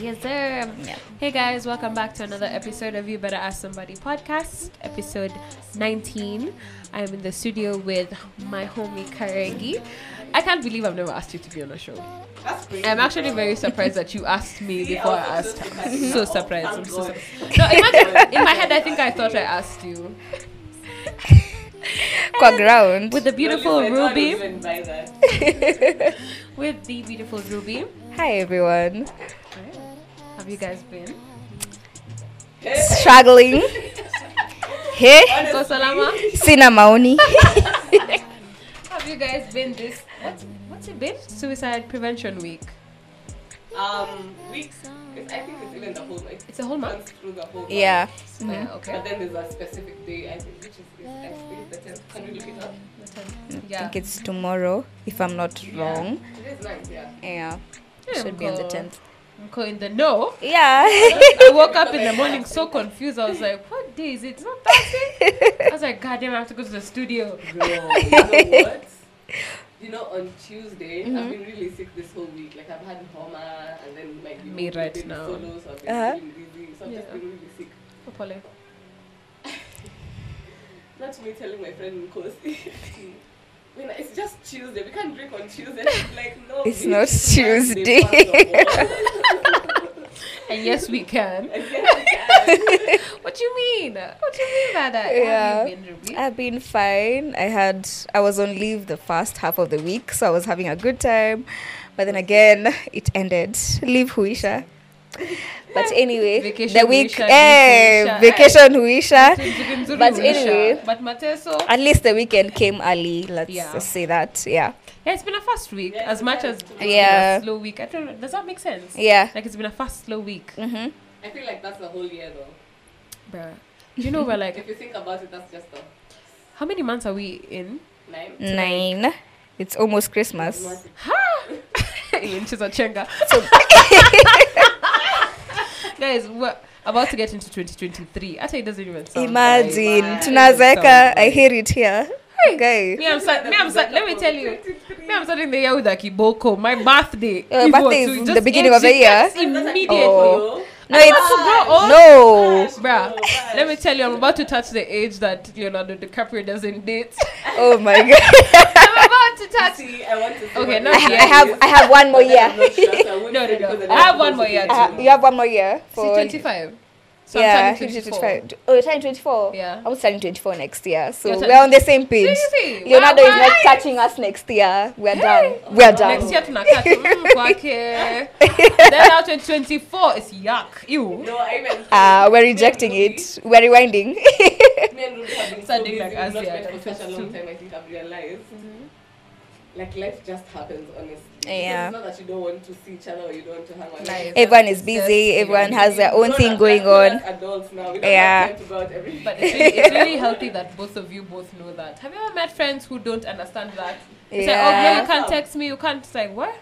Yes, sir. Yeah. Hey guys, welcome back to another episode of You Better Ask Somebody podcast, episode 19. I am in the studio with my homie Karegi. I can't believe I've never asked you to be on a show. That's crazy. I'm actually very surprised that you asked me See, before I I asked. so her. surprised. so surprised. I'm so surprised. No, imagine, in my head, I think I thought I asked you. Qua ground. With the beautiful No, listen, Ruby. even buy that. With the beautiful Ruby. Hi everyone. Have you guys been? Struggling. Hey, Go Salama. sina maoni. Have you guys been this? What's, what's it been? Suicide Prevention Week. Um, weeks. It's, I think it's even the whole like It's a whole month. through the whole. Yeah. month. Yeah, But okay. then there's a specific day. I think which is, is I think the tenth. Can we look it up? I Yeah. think it's tomorrow, if I'm not wrong. Today's ninth. Yeah. Yeah. Yeah, Should be on the 10th. Mko in the know. Yeah. I woke up in the morning so confused. I was like, what day is it? It's not Thursday. I was like, God damn, I have to go to the studio. Bro, you know what? You know, on Tuesday, Mm-hmm. I've been really sick this whole week. Like, I've had homa, and then like you Me know, right been now. Solo, so I've been Uh-huh. feeling dizzy. So I've just Yeah. been really sick. Popole. Not me telling my friend Nkosi. When it's just Tuesday, we can't drink on Tuesday. She's like, no, It's not it's Tuesday. first of all. And yes, we can. Yes, we can. What do you mean? What do you mean by that? Yeah. Have you been, I've been fine. I had I was on leave the first half of the week, so I was having a good time. But then again, it ended. Leave Huisha. But anyway, Vacation the week, Huisha, eh, Huisha. vacation Huisha. But But anyway- but Mateso. At least the weekend came early. Let's Yeah. say that. Yeah, Yeah, it's been a fast week. Yeah, as much as Yeah. a slow week. I don't know. Does that make sense? yeah. Like it's been a fast, slow week. Mm-hmm. I feel like that's the whole year, though. Bruh. Do you know we're like, If you think about it, that's just a how many months are we in? nine. Nine. It's almost Christmas. in Chizachenga. Guys, we're about to get into 2023. Actually, it doesn't even sound Imagine, Right. tunazeka. I hear it here. Okay. Me, I'm me, I'm sa- let me tell you. Me, I'm starting the year with a kiboko. My birthday. Your If birthday is the beginning of the year? Immediately. Oh. No, it's want to no. Bruh, let me tell you, I'm about to touch the age that Leonardo DiCaprio doesn't date. Oh my god. I'm about to touch. See, I want to see Okay, what no, I, ha- I have I have one more year. I'm not sure, so I wouldn't No, no, no. I have one more year what Uh, you have one more year See, for 25. So yeah, I'm turning 24. Oh, you're turning 24. Yeah. I was turning 24 next year, so You're we're on the same page. Seriously? Leonardo Why- is not why? touching us next year. We're done. We're done. Next year tunakaa tu, mm, kwake. Then now 2024 is yuck. Ew. No, I even. Uh, we're rejecting it. We're rewinding. Me and Ruby have been so Sounding busy. like us, not yeah, met for such a long time. I think I've realized. Like life just happens, honestly. Yeah. It's not that you don't want to see each other or you don't want to hang out. Life. Everyone is busy. Everyone has their own don't thing have- going we're on. not Adults now. We don't Yeah. have time to go out every But it's really, it's really healthy that both of you both know that. Have you ever met friends who don't understand that? It's like, oh, girl, Yeah. you can't text me, you can't. It's like, what?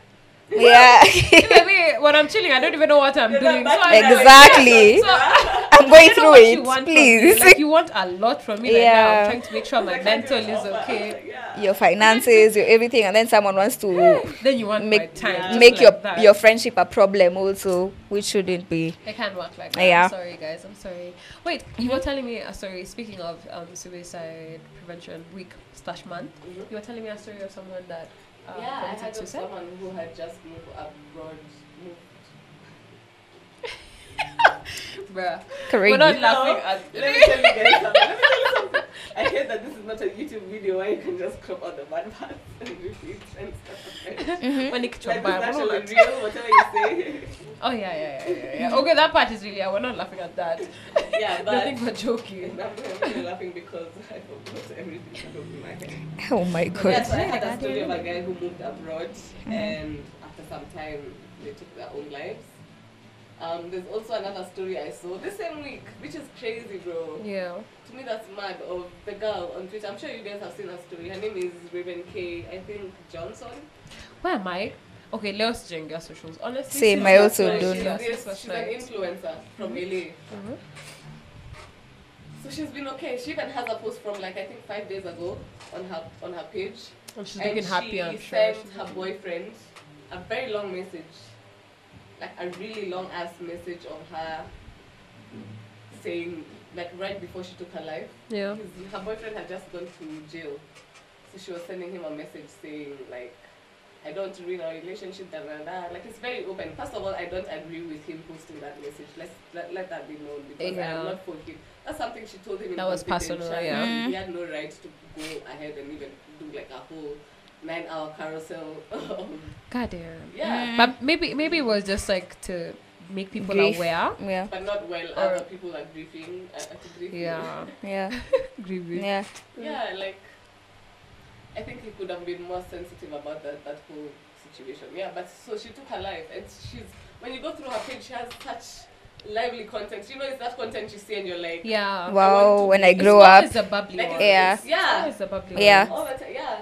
Yeah. Maybe when I'm chilling, I don't even know what I'm You're doing. So I'm like, Exactly. So, I'm going through what you it, want please. Like, you want a lot from me. Like, now. Yeah. I'm trying to make sure my mental is okay. Yeah. Your finances, your everything, and then someone wants to Then you want make time. Yeah. make like your that. your friendship a problem also, which shouldn't be. It can't work like that. Yeah. I'm sorry, guys. I'm sorry. Wait, you were telling me a story. Speaking of um, suicide prevention week slash month, Mhm. you were telling me a story of someone that um, Yeah, I of someone who had just moved abroad. Moved. Bruh. Correct. We're not laughing know, at. Let me tell you guys something. Let me tell you something. I heard that this is not a YouTube video where you can just crop out the bad parts and repeat and stuff like that. Mhm. When it Like, comes this by, is not actually real, whatever you say. Oh yeah, yeah, yeah, yeah, yeah. Okay, that part is really. Yeah, we're not laughing at that. Yeah, I but think we're joking. I'm, I'm really laughing because I forgot everything that was in my head. Oh my Yeah, god. so I had a God, story of a guy who moved abroad and after some time they took their own lives. Um, there's also another story I saw this same week, which is crazy, bro. Yeah. To me, that's mad. Of the girl on Twitter, I'm sure you guys have seen her story. Her name is Raven K. I think Johnson. Where am I? Okay, let us Leo's Jenga socials. Honestly, Same, since I also night, don't yeah, know. since Yes, she's an influencer from LA. Mhm. So she's been okay. She even has a post from like I think five days ago on her on her page. And she's and looking happy, she I'm sure. sent her boyfriend a very long message like a really long ass message of her saying like right before she took her life. Yeah. His, her boyfriend had just gone to jail, so she was sending him a message saying like, "I don't ruin our relationship." Da, da, da. Like it's very open. First of all, I don't agree with him posting that message. Let's let, let that be known because I am not for him. That's something she told him. In That was personal, yeah. Mm. He had no right to go ahead and even do like a whole nine-hour carousel. um, God damn. yeah, Mm. But maybe maybe it was just like to make people Grief. aware. Yeah. but not while Or- other people are grieving. Uh, grieving. Yeah. Yeah. grieving. Yeah. Yeah, like I think he could have been more sensitive about that that whole situation. Yeah, but so she took her life, and she's when you go through her page, she has such lively content. You know, it's that content you see, and you're like, Yeah. Wow. to When I It's grow up. always a bubbly like one. Yeah. it's, yeah, It's a bubbly Yeah. one. all the time, yeah.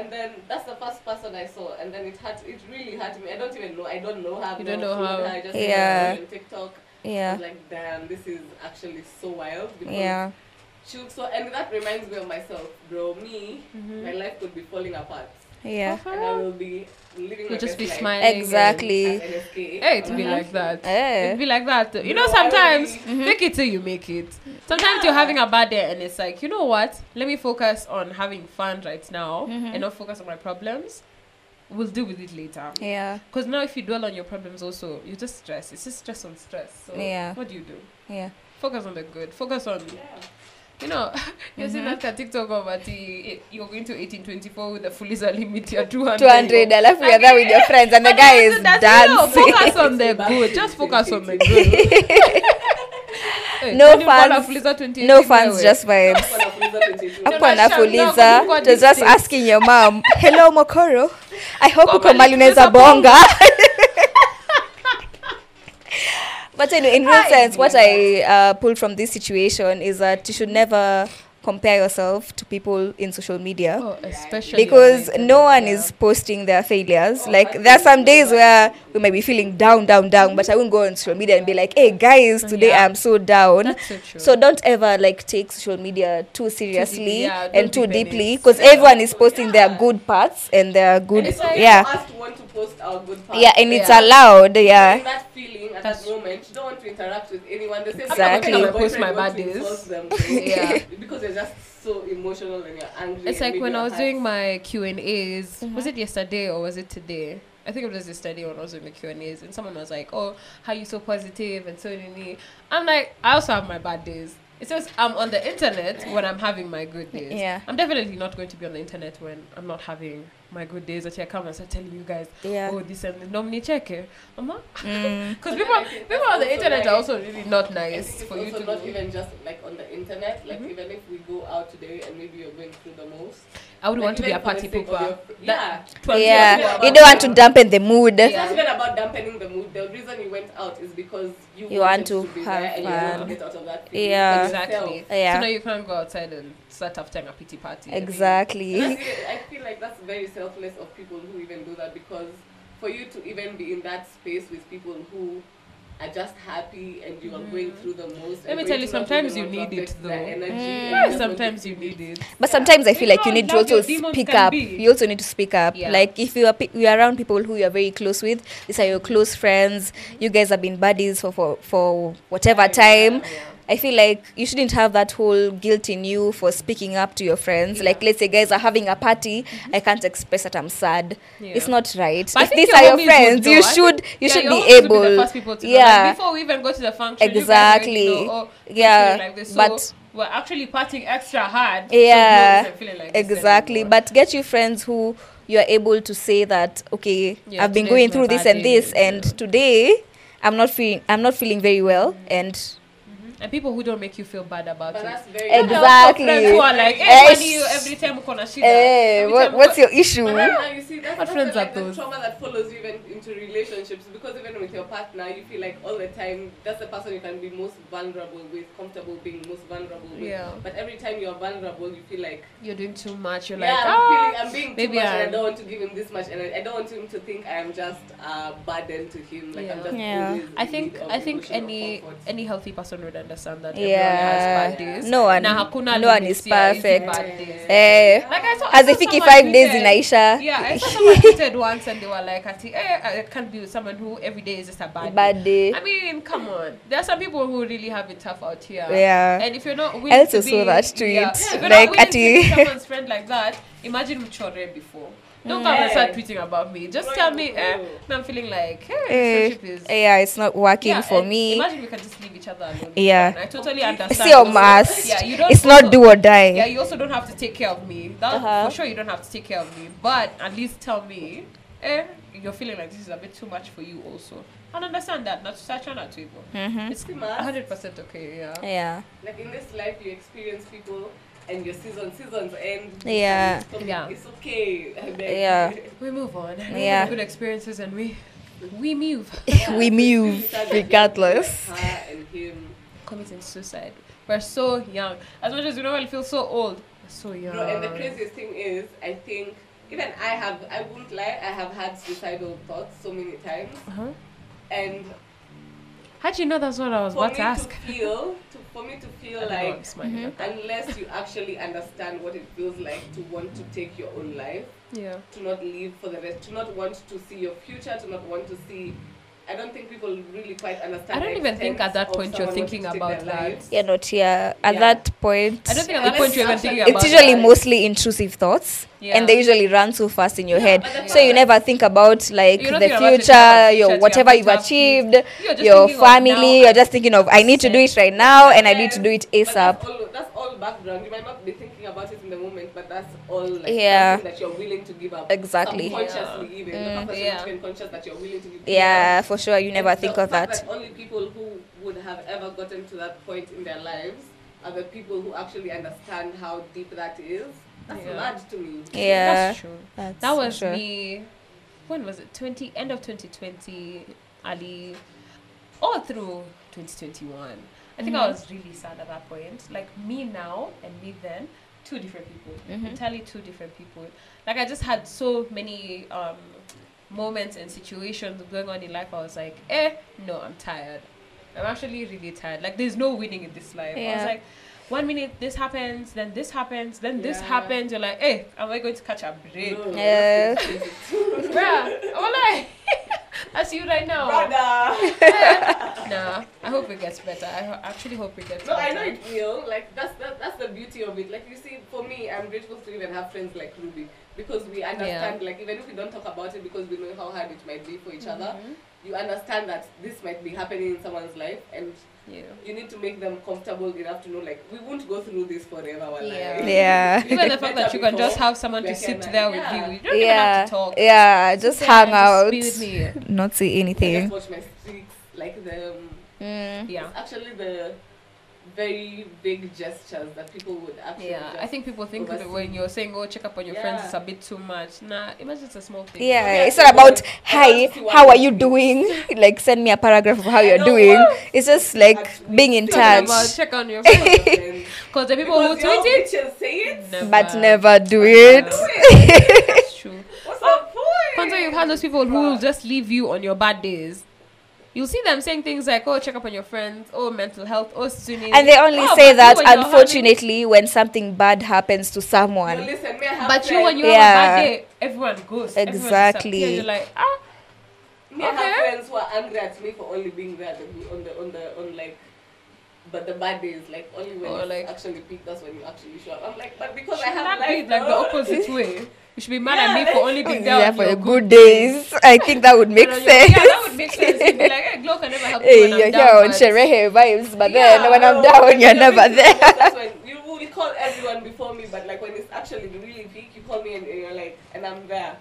And then that's the first person I saw, and then it hurt. It really hurt me. I don't even know. I don't know her. You don't know how- her, I just Yeah. on TikTok. Yeah. like, damn, this is actually so wild. Because Yeah. She would so, and that reminds me of myself, bro. Me, Mhm. my life could be falling apart, Yeah. and I will be living my You'll just be life smiling. and- Exactly. as NSK. Hey, it'd be like that. Eh. It'd be like that. You know, No, I sometimes really- fake it till you make it. Sometimes Yeah. you're having a bad day and it's like, you know what? Let me focus on having fun right now Mhm. and not focus on my problems. We'll deal with it later. Yeah. Because now, if you dwell on your problems, also you just stress. It's just stress on stress. So Yeah. what do you do? Yeah. Focus on the good. Focus on Yeah. You know. you're mm-hmm. seeing that TikTok of at you're going to 1824 with the Fuliza limit. You're 200. 200. I love you there with your friends, and the guy is dancing. know, focus on the good. Just focus on the good. No fans- Fuliza 28 No fans, just vibes. Hapo na Fuliza 22. Hapo Hapo na anafuliza shamba, just asking your mom hello mokoro i hope ukomali uko mali mali unaweza bonga but anyway, in real Hi. sense what i uh, pulled from this situation is that you should never compare yourself to people in social media Oh, especially because on no one internet, is posting their failures. Oh, like there are some days where we might be feeling down, down, down, but I won't go on social media and be like, "Hey guys, today Yeah. I'm so down." That's so true. So don't ever like take social media too seriously yeah, don't and too deeply because everyone is posting their good parts and their good And it's okay yeah for us to want to post our good parts. yeah and it's Yeah. allowed In yeah that feeling at That's- that moment, you don't want to interact with anyone. The same Exactly. I'm gonna post my bad days. days. Them, Yeah. because you're just so emotional and you're angry. it's like when I was hurt. doing my Q and A's. Mhm. Was it yesterday or was it today? I think it was yesterday when I was doing the Q and A's, and someone was like, "Oh, how you so positive and so nini." I'm like, I also have my bad days. It says I'm on the internet when I'm having my good days. Yeah. I'm definitely not going to be on the internet when I'm not having my good days. That I come and start telling you guys, yeah "Oh, this and. Normally check it, Mama. mm. Because people, I people on the also internet are also really not nice for you also to not do. even just like on the internet. Like Mhm. even if we go out today and maybe you're going through the most. I would like, want to be a party pooper. your- That- Yeah. Yeah you don't want to dampen the mood It's Yeah. not even about dampening the mood. The reason you went out is because you, You want wanted to be have there and you want fun. to get out of that feeling Yeah. Exactly. Yeah. So now you can't go outside and start having a pity party. I mean, exactly I feel like that's very selfless of people who even do that because for you to even be in that space with people who are just happy and you are going through the most. Let me tell you, sometimes you need it, though. Energy Mm. Yeah, sometimes you need it. but sometimes i feel like you need to also speak up be. you also need to speak up Yeah. like if you are pe- you are around people who you are very close with these are your close friends you guys have been buddies for for, for whatever time I feel like you shouldn't have that whole guilt in you for speaking up to your friends. Yeah. Like, let's say guys are having a party, mm-hmm. I can't express that I'm sad. Yeah. It's not right. But if these are your friends, you should you yeah, should be able. the first people to. Yeah. Like, before we even go to the function, you guys Exactly. know, oh, Yeah, Like. So but- we're actually partying extra hard. Yeah, So like exactly. But get you friends who you are able to say that okay, I've been going through this and this, and today I'm not feeling I'm not feeling very well, mm. and and people who don't make you feel bad about But it. that's very Exactly. Friends who are like, Eh, hey, why sh- do you every time uko na shida? eh, Every what, time what's uko- your issue? But now you see that's, What that's friends the, are like, the those? trauma that follows you even into relationships because even with your partner you feel like all the time that's the person you can be most vulnerable with, comfortable being most vulnerable with. Yeah. But every time you're vulnerable you feel like You're doing too much. You're yeah, like, I'm ah, feeling I'm being too maybe much and I don't want to give him this much and I, I don't want him to think I am just a burden to him. Like I'm Yeah. just Yeah. I think I think any any healthy person would understand that. Yeah. Has bad days. No one- Na hakuna no one is perfect. Eh, Like I saw, I if someone five days tweeted- inaisha. Yeah, I saw someone tweeted once and they were like, "Ati, eh, I can't be with someone who every day is just a bad, Bad day. I mean, come on. There are some people who really have it tough out here. Yeah. And if you're not willing I also to be, saw that tweet. Yeah, if you're Like, not willing to ati- be someone's friend like that, imagine Mchore before. Don't come and start tweeting about me. Just tell me, eh, I'm feeling like, hey, Eh, is. yeah, it's not working Yeah, for and me. Imagine we can just leave each other alone. Yeah. And I totally understand. It's your also- must. Yeah, you don't It's not do or die. Yeah, you also don't have to take care of me. That Uh-huh. for sure you don't have to take care of me. But at least tell me, eh, you're feeling like this is a bit too much for you also. And understand that. Not to start trying not to even. Mhm. It's You hundred percent okay, yeah. Yeah. Like in this life, you experience people, and your season seasons end. Yeah. and. Yeah. It's okay. Yeah. We move on. We Yeah. Good experiences and we we move. we move It's sad that regardless. Her and him. Committing suicide. We're so young. As much as we normally feel so old, we're so young. No, and the craziest thing is, I think even I have, I won't lie, I have had suicidal thoughts so many times, Uh-huh. and How'd you know that's what I was about to ask? to feel, to, for me to feel I don't know, I'm like, smiling mm-hmm. at that. unless you actually understand what it feels like to want to take your own life, Yeah. to not live for the rest, to not want to see your future, to not want to see. I don't think people really quite understand. I don't even think at that point you're thinking wanting to take about their that. lives. You're not here. At Yeah. that point, I don't think at that point you're even thinking actually- about it's usually that. mostly intrusive thoughts. Yeah. And they usually run so fast in your Yeah, head. So you never think about like the thinking about future, yourself, your whatever you you've achieved, You're your thinking of now family. You're just thinking of I need to do it right now and I need to do it But ASAP. That's all, that's all background. You might not be thinking about it in the moment, but that's all like Yeah. that you're willing to give up. Exactly. Subconsciously, even Mm. the fact that Yeah. you're even conscious that you're willing to give Yeah, give up. for sure. You never And think the of fact that. Only people who would have ever gotten to that point in their lives are the people who actually understand how deep that is. That's Yeah. mad to me. Yeah. That's true. That's That was sure. me. When was it? Twenty end of twenty twenty, Ali. All through twenty twenty one. I think I Mhm. was really sad at that point. Like me now and me then, two different people. Mhm. Entirely two different people. Like I just had so many um moments and situations going on in life. I was like, eh, no, I'm tired. I'm actually really tired. Like there's no winning in this life. I was like, one minute this happens, then this happens, then this happens. You're like, hey, am I going to catch a break? No, Yeah. Bruh, I'm like, that's you right now. Brother. Nah, I hope it gets better. I ho- actually hope it gets No, better. No, I know it will. Like that's that, that's the beauty of it. Like you see, for me, I'm grateful to even have friends like Ruby because we understand. Like even if we don't talk about it, because we know how hard it might be for each other, Mhm. you understand that this might be happening in someone's life, and Yeah. you need to make them comfortable enough to know, like, we won't go through this forever. Our Yeah. life. Yeah. Even the fact that you can just have someone to sit there with you. You don't even Yeah. have to talk. Yeah. Just Sit hang and out. Just be with me. Not say I just anything. watch my streaks, like the. Mm. Yeah. It's actually the very big gestures that people would actually. Yeah, I think people think that oversee. when you're saying, "Oh, check up on your friends," it's a bit too much. Nah, imagine it's a small thing. Yeah, Yeah, it's not about hi, want to see what how are you're doing? Like send me a paragraph of how you're doing. It's just like Actually, being in touch, about check on your friends. Because Because the people who tweet it, bitches say it. never. but never do it. That's true. What's the oh, point? Kwanzaa, you've had those people who will just leave you on your bad days. You'll see them saying things like, "Oh, check up on your friends. Oh, mental health. Oh, Sunni." And they only Oh, say that you when unfortunately when something bad happens to No, someone. listen, me, I have But you, when you friends, have a bad day, everyone goes. Exactly. disappears. You're like, ah, me, I have Okay. friends who are angry at me for only being there on the, on the, on like, but the bad days, like only when Or it's like- actually peak, that's when you actually show up. I'm like, but because I have that life, be like the opposite way? You should be mad Yeah, at me for only being there Yeah, for your the good days. I think that would make And your- sense. Yeah, that would make sense. You'd be like, hey, Glow can never help you Hey, when you're I'm here down, on but- Sherehe vibes, but Yeah, then when I'm oh, down, when you're you're never busy, there. That's when you will call everyone before me, but like when it's actually really peak, you call me and, and you're like, and I'm there.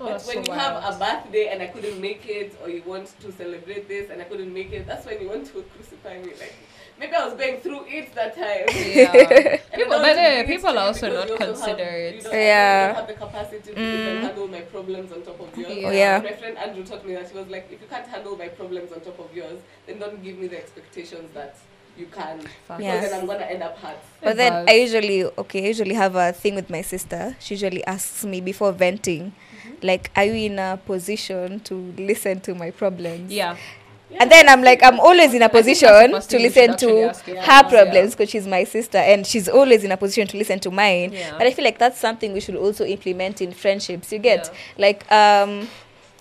Oh, but when so you have wild. a birthday and I couldn't make it, or you want to celebrate this and I couldn't make it, that's when you want to crucify me. Like maybe I was going through it that time. Yeah. People, but want to uh, bring it people are also not you also have- considerate. You don't, Yeah. you don't have the capacity to even Mm. handle my problems on top of yours. Yeah. Oh, yeah. My friend Andrew taught me that she was like, if you can't handle my problems on top of yours, then don't give me the expectations that you can. Fuck. Yeah. Because then I'm gonna end up hurt. But then I usually okay, I usually have a thing with my sister. She usually asks me before venting, Mm-hmm. like, are you in a position to listen to my problems? Yeah. And then I'm like, I'm always in a I think that's the position to thing you should listen to her yeah. problems because she's my sister and she's always in a position to listen to mine. Yeah. But I feel like that's something we should also implement in friendships. You get Yeah. like um,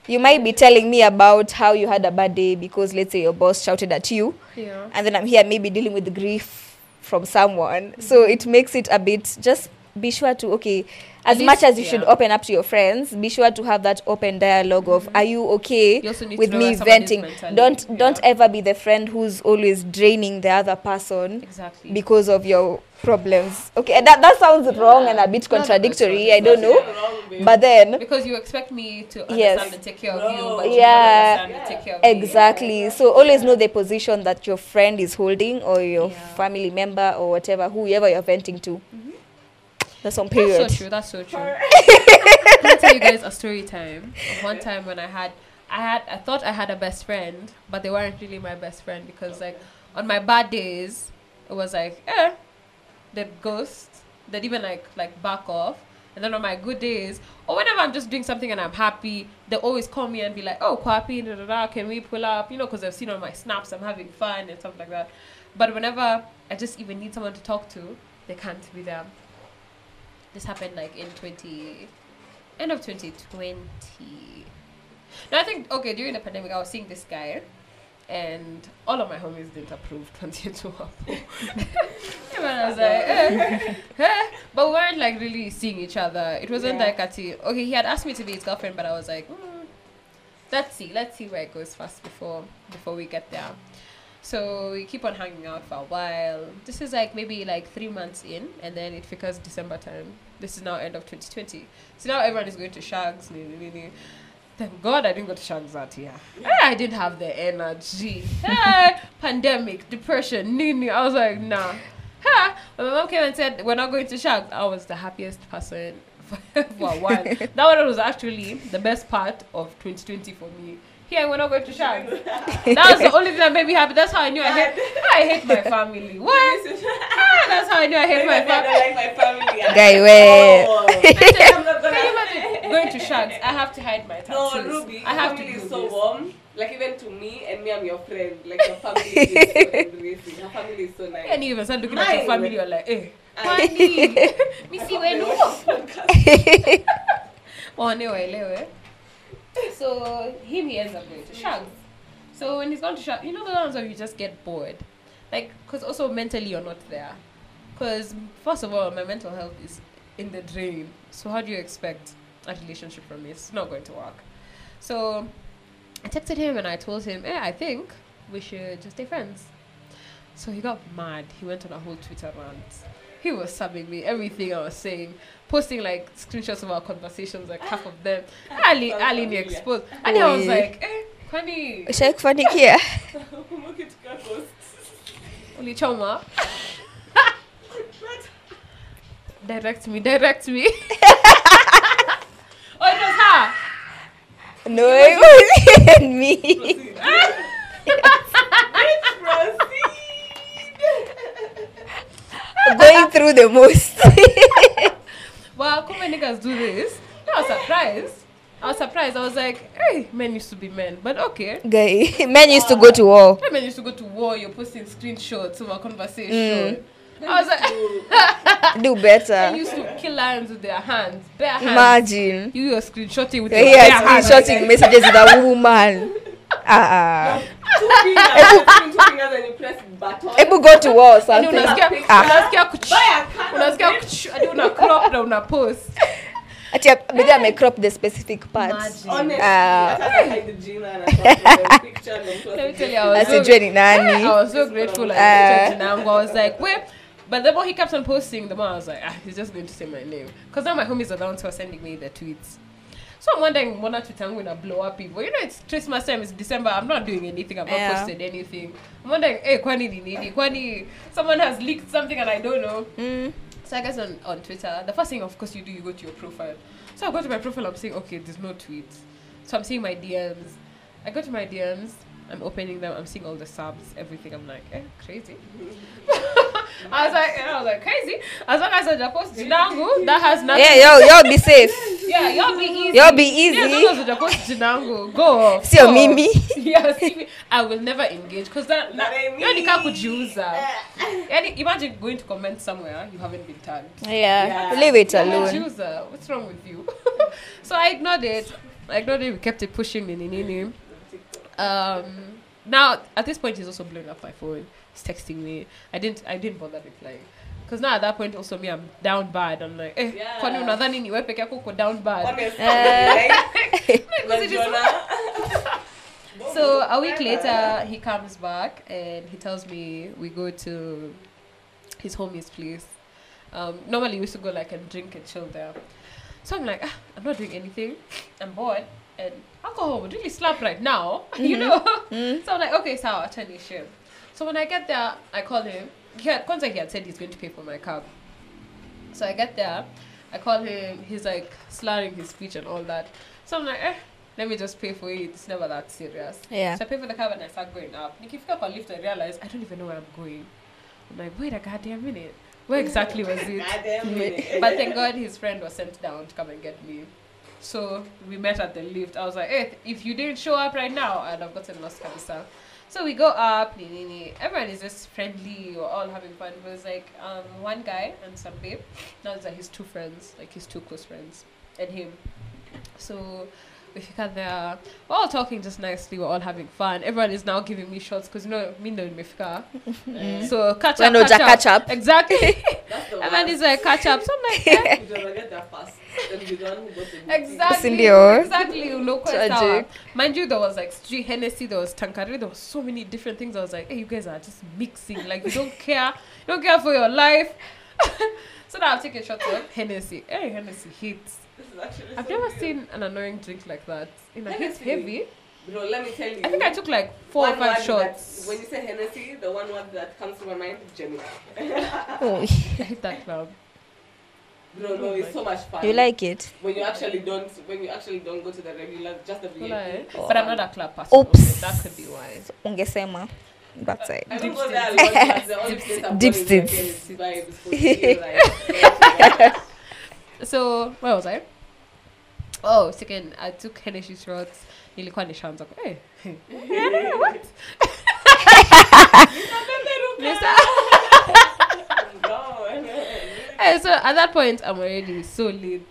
you might be telling me about how you had a bad day because let's say your boss shouted at you, Yeah. and then I'm here maybe dealing with the grief from someone. So Mm-hmm. it makes it a bit just be sure to okay as At much as you should open up to your friends be sure to have that open dialogue of are you okay You with me venting don't don't yeah. ever be the friend who's always draining the other person Exactly. because of your problems okay that that sounds wrong and a bit No, no, no, contradictory i don't know Nothing wrong, babe. but then because you expect me to understand Yes. and take care of you, No. but you Yeah. don't understand and take care of me. exactly so always know the position that your friend is holding or your Yeah. family member or whatever whoever you're venting to mm-hmm. That's on period That's so true. That's so true. Can I tell you guys a story time? One time when I had, I had, I thought I had a best friend, but they weren't really my best friend because like on my bad days, it was like, eh, they'd ghost, they'd even like like back off. And then on my good days, or whenever I'm just doing something and I'm happy, they always call me and be like, "Oh, Kwapi, da da da, can we pull up?" You know, because they've seen on my snaps I'm having fun and stuff like that. But whenever I just even need someone to talk to, they can't be there. This happened like in 20, end of 2020. No, I think okay during the pandemic I was seeing this guy, and all of my homies didn't approve. Continue to approve. and I was like, eh, eh. but we weren't like really seeing each other. It wasn't Yeah. like at okay. He had asked me to be his girlfriend, but I was like, mm, let's see, let's see where it goes first before before we get there. So we keep on hanging out for a while. This is like maybe like three months in, and then it figures December time. This is now end of 2020. So now everyone is going to Shags. Thank God I didn't go to Shags that year. Eh, I didn't have the energy. Eh, pandemic, depression, nini. I was like, nah. Ha! When my mom came and said we're not going to Shags, I was the happiest person for, for a while. that one was actually the best part of 2020 for me. Here, we're not going to Shags. That was the only thing that made me happy. That's how I knew I hate. I hate my family. What? Ah, that's how I knew I hate my don't like my family. Guy, where- Oh. I'm Can you imagine going to Shags? I have to hide my tattoos. No. Ruby, I have family to is so this. warm. Like even to me and me, I'm your friend. Like your family is so embracing. Your family is so nice. And even start looking at your family, you're like, eh, kwani? Me I see hope when So him, he ends up going to Shags. So when he's gone to Shags, you know the ones where you just get bored, like because also mentally you're not there. Because first of all, my mental health is in the drain. So how do you expect a relationship from me? It's not going to work. So I texted him and I told him, "Eh, I think we should just stay friends." So he got mad. He went on a whole Twitter rant. He was subbing me everything I was saying, posting like screenshots of our conversations, like half of them. Ali, Sounds Ali, familiar. exposed, and I was like, eh, kwani Ushai kufanikia Kumbuki tukapost. ulichoma? direct me, direct me. oh, it was her. no it wasn't me going through the most Well, come niggas do this. I was surprised. I was surprised. I was like, hey, men used to be men, but okay. guy men used to go to war men used to go to war. You're posting screenshots of our conversation. Mm. I was like, do they better used to kill lions with their hands, bare hands. imagine You were screenshotting with You're your here bare hands. screenshotting messages with a woman ah Two fingers, two fingers and you press button. able go to war or Yaani something unasikia Ah. unasikia kuch- Buy a can of unasikia it. kuch- hadi una crop na una post. ati maybe I may crop the specific parts Imagine. Honestly, Ah. hata hide the jina and a picture and Let me tell you, I was so, asijue ni I nani was so grateful. Like, Ah. uh, I was like, wait. But the more he kept on posting, the more I was like, ah, he's just going to say my name. Because now my homies are the ones who are sending me the tweets. So I'm wondering, one or two times when I blow up people. You know, it's Christmas time, it's December. I'm not doing anything. I've not Yeah. posted anything. I'm wondering, hey, kwani ni nini? Kwani someone has leaked something and I don't know. Mm. So I guess on, on Twitter, the first thing, of course, you do, you go to your profile. So I go to my profile, I'm saying, okay, there's no tweets. So I'm seeing my DMs. I go to my DMs, I'm opening them, I'm seeing all the subs, everything. I'm like, eh, crazy. I was like, I was like crazy. As long as I post Jinangu, that has nothing. Yeah, yo, y'all be safe. yeah, y'all be easy. Y'all be Yeah, easy. as long as I post Jinangu, go off. Sio go mimi. yeah, see me. I will never engage because that. Not me. Yani kaa kujiuza. Yani imagine going to comment somewhere you haven't been tagged. Yeah, Yeah. leave it Yeah, alone. Chooser, what's wrong with you? so I ignored it. I ignored it. We kept it pushing. Nini, nini. Um, now at this point, he's also blowing up my phone. He's texting me. I didn't. I didn't bother replying. Because now at that point, also me, I'm down bad. I'm like, eh, Yeah. kwani unadhani ni peke yako uko down bad? Honestly, like, Because it is- So a week later, he comes back and he tells me we go to his homie's place. Um, normally we used to go like and drink and chill there. So I'm like, ah, I'm not doing anything. I'm bored, and alcohol would really slap right now, you know. Mm. So I'm like, okay, so I'll turn share. So when I get there, I call him. He had, Kwanzaa he had said he's going to pay for my cab. So I get there, I call him. He's like slurring his speech and all that. So I'm like, eh, let me just pay for it. It's never that serious. Yeah. So I pay for the cab and I start going up. Nikifika kwa lift, I realize I don't even know where I'm going. I'm like, wait a goddamn minute. Where exactly was it? But thank God his friend was sent down to come and get me. So we met at the lift. I was like, hey, if you didn't show up right now, I'd have gotten lost kabisa. So we go up, ni, ni, ni. everyone is just friendly, we're all having fun. It was like um, one guy and some babe. Now it's like his two friends, like his two close friends, and him. So we got there, we're all talking just nicely, we're all having fun. Everyone is now giving me shots because you know, me no nimefika. So catch When up, Oja catch, catch up. up. Exactly. That's the and then worst. he's like, catch up. So I'm like, eh, You don't get there fast. Then you're the one who got the meeting. Exactly. Sindio. Oh. Exactly. Ulokwe sawa. Tragic. Mind you, there was like street Hennessy, there was Tanqueray, there was so many different things. I was like, hey, you guys are just mixing. Like, you don't care. You don't care for your life. so now I've taken shots of Hennessy. Hey, Hennessy hits. This is actually I've so never good. seen an annoying drink like that. You know, it's Hennessy. heavy. Bro, let me tell you. I think I took like four or five shots. That, when you say Hennessy, the one word that comes to my mind is Gemini. Oh, I hate that club. Bro, no, it's so much fun. you like it? when you actually don't when you actually don't go to the regular just the VIP. It's But I'm not a club person. Oops. Okay, That could be why. Ungesema. That's it. Deep go there a state. the only place I've Deep is like, like, so where was I? Oh, second, I took Hennessy shots. Nilikuwa nishaanza ku- eh, what? No, Eh, so at that point, I'm already so late.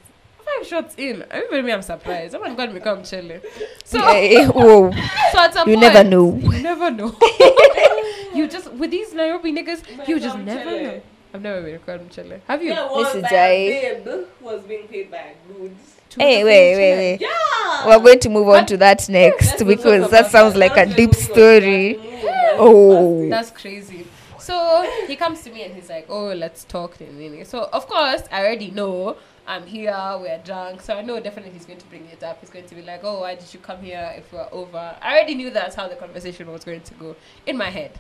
Five shots in. Everybody, me, I'm surprised. Oh my god, me come chilling. So, Eh, whoa. so at some You point, never know. You never know. you just with these Nairobi niggas, you just never chilling. know. I've never been recording chilling. Have you? There was This Jai. babe who was being paid by dudes. To Hey, wait, wait, wait. Yeah. We're going to move on But- to that next because that sounds like a deep story. Let's move on. Oh. That's crazy. So he comes to me and he's like, "Oh, let's talk." So of course I already know I'm here. We're drunk, so I know definitely he's going to bring it up. He's going to be like, "Oh, why did you come here if we're over?" I already knew that's how the conversation was going to go in my head.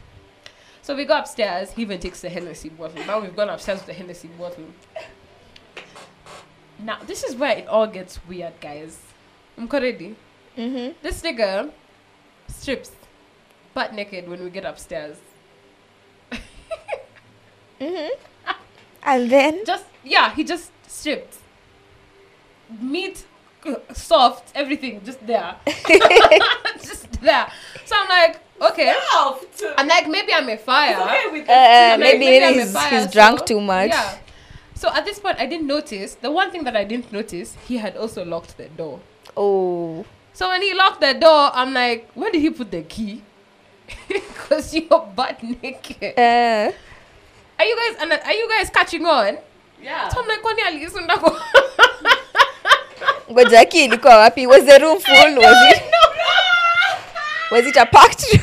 So we go upstairs. He even takes the Hennessy bottle. Now we've gone upstairs with the Hennessy bottle. Now this is where it all gets weird, guys. I'm ready. Mm-hmm. This nigga strips butt naked when we get upstairs. Mm-hmm. And then Just yeah, he just stripped. Meat, soft, everything just there, just there. So I'm like, okay. Soft. I'm like, maybe I'm a fire. Okay with uh, I'm like, maybe, I'm a he's, fire, he's drunk so- too much. Yeah. So at this point, I didn't notice. The one thing that I didn't notice, he had also locked the door. Oh. So when he locked the door, I'm like, where did he put the key? Because you're butt naked. Uh, Are you guys? Are you guys catching on? Yeah. So I'm like, kwani alisunda kwa- ngoja ki ilikuwa wapi? Was the room full? Was it was it a packed room?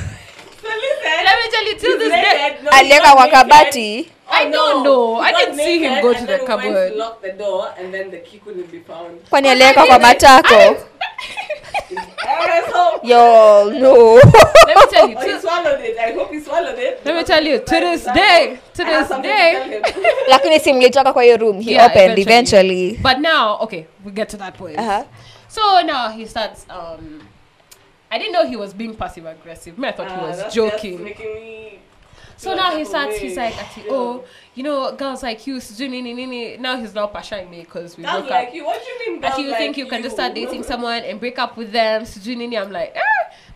So listen. Let me tell you, till this day. No, Aliweka kwa kabati. I Oh, don't know. I didn't see him go to the then we went cupboard. lock the door and then the key couldn't be found. Kwani aliweka kwa matako? So Yo, no. let me tell you, Oh, he till, swallowed it. I hope he swallowed it. let me tell you, to this day, to this day. tell him. Lakini si mlitoka kwa hiyo room. He Yeah, opened eventually. But now, okay, we get to that point. Uh-huh. So now he starts. Um, I didn't know he was being passive aggressive. Me, I thought he Ah, was that's just joking. making me So now he starts, he's like, ati, oh, you know, girls like you, sijui nini nini. Now he's now passioning me because we Girls broke like up. you. What do you mean? That girls you like think you can just start dating someone and break up with them, sijui nini. I'm like, eh.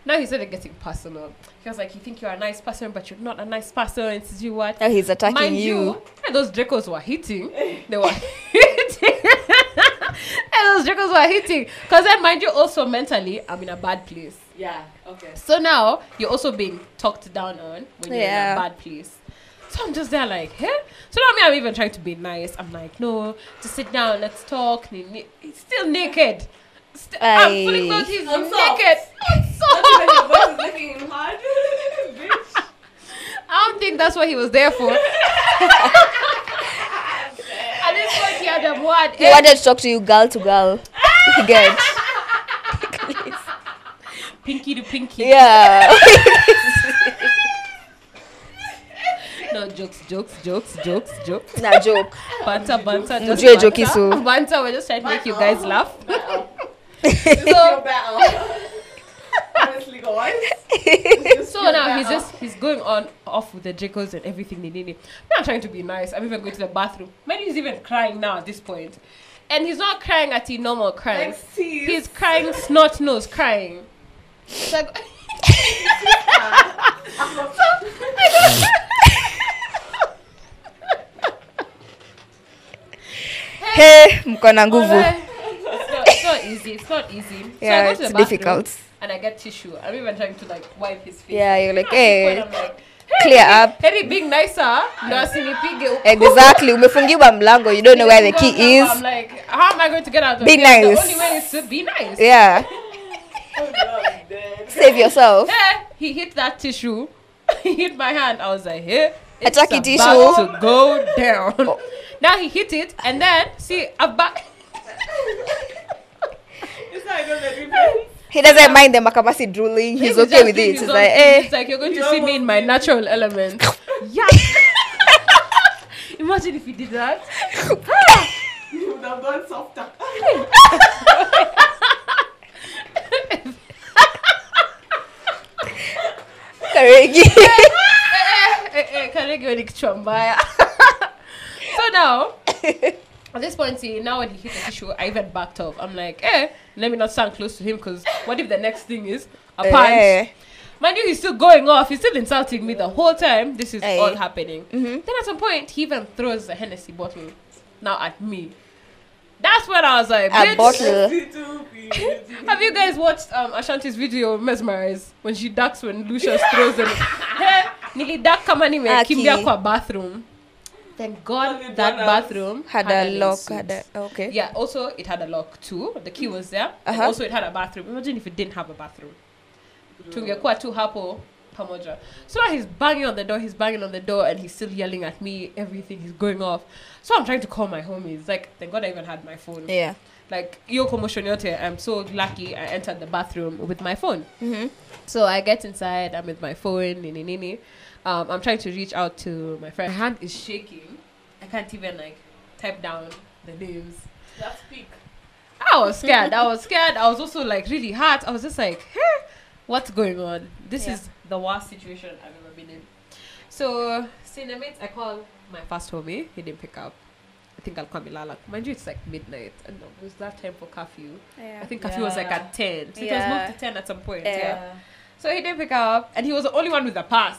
Now he started getting personal. He was like, you think you're a nice person, but you're not a nice person, and sijui what. Now he's attacking Mind you. you, those Dracos were hitting. They were hitting. And those Dracos were hitting. Because then, mind you, also mentally, I'm in a bad place. Yeah. Okay. So now you're also being talked down on when you're Yeah. in a bad place. So I'm just there like, hey. So now me, I'm even trying to be nice. I'm like, no, just sit down, let's talk. Ni- ni- He's still naked. St- I'm fully Aye. clothed. He's On socks. naked. On Not even your socks. voice is making him hard. Bitch. I don't think that's what he was there for. At this point, he had a word. He wanted to talk to you girl to girl. You get? pinky to pinky. Yeah. No jokes, jokes, jokes, jokes, jokes. Na joke. Banter, banter. just Mjue banter. jokisu. Banter. We're just trying to make you guys laugh. Just So- feel better. Honestly, guys. Just So now he's just he's going on off with the Jacos and everything. Ni, ni, ni. Now I'm trying to be nice. I'm even going to the bathroom. Maybe he's even crying now at this point, and he's not crying at the normal crying. Like. He's crying snot nose crying. It's like Hey, mko na nguvu. It's not, easy. It's not easy. So I Yeah, go to it's bathroom difficult. And I get tissue. I'm even trying to like wipe his face. Yeah, you're like, At this point, hey, I'm like, clear up. Heri being nicer. Ndo asinipige huku. Exactly. Umefungiwa mlango. You don't know where the key is. I'm like, how am I going to get out of Be here? The nice. only way is to be nice. Yeah. Oh, God, damn. Save yourself. Eh, he hit that tissue. he hit my hand. I was like, hey, it's Ataki about tissue. to go down. Now he hit it, and then see, I'm back. It's not even the difference. He doesn't mind the makamasi drooling. He's He's okay with it. his He's like, thing. eh. It's like you're going to see me in my natural element. yeah. Imagine if he did that. You would have gone softer. Karegi. Eh, eh, Karegi wewe ni kichwa mbaya. so now, at this point, see, now when he hit the tissue, I even backed off. I'm like, eh, let me not stand close to him because what if the next thing is a punch? Eh. Mind you, he's still going off. He's still insulting me the whole time. This is Aye. all happening. Mhm. Then at some point, he even throws a Hennessy bottle now at me. That's when I was like, A bottle. have you guys watched um, Ashanti's video Mesmerize when she ducks when Lucius throws them? niliduck kama nimekimbia kwa bathroom. Thank God that bathroom Had a lock. Had a, okay. Yeah, also it had a lock too. The key was there. Uh-huh. also it had a bathroom. Imagine if it didn't have a bathroom. Tungekuwa tu hapo pamoja. So now he's banging on the door, he's banging on the door and he's still yelling at me, everything is going off. So I'm trying to call my homies. Like thank God I even had my phone. Yeah. Like yo commotion yote, I'm so lucky I entered the bathroom with my phone. Mm-hmm. So I get inside, I'm with my phone, nini nini. Um, I'm trying to reach out to my friend. My hand is shaking. I can't even like type down the names. That's peak. I was scared. I was scared. I was also like really hurt. I was just like, hey, what's going on? This Yeah. is the worst situation I've ever been in. So, cinemate, I called my first homie. He didn't pick up. I think I'll call Milala. Mind you, it's like midnight. And it was that time for curfew. Yeah. I think curfew was like at 10. So it was moved to 10 at some point. Yeah. Yeah. So he didn't pick up. And he was the only one with the pass.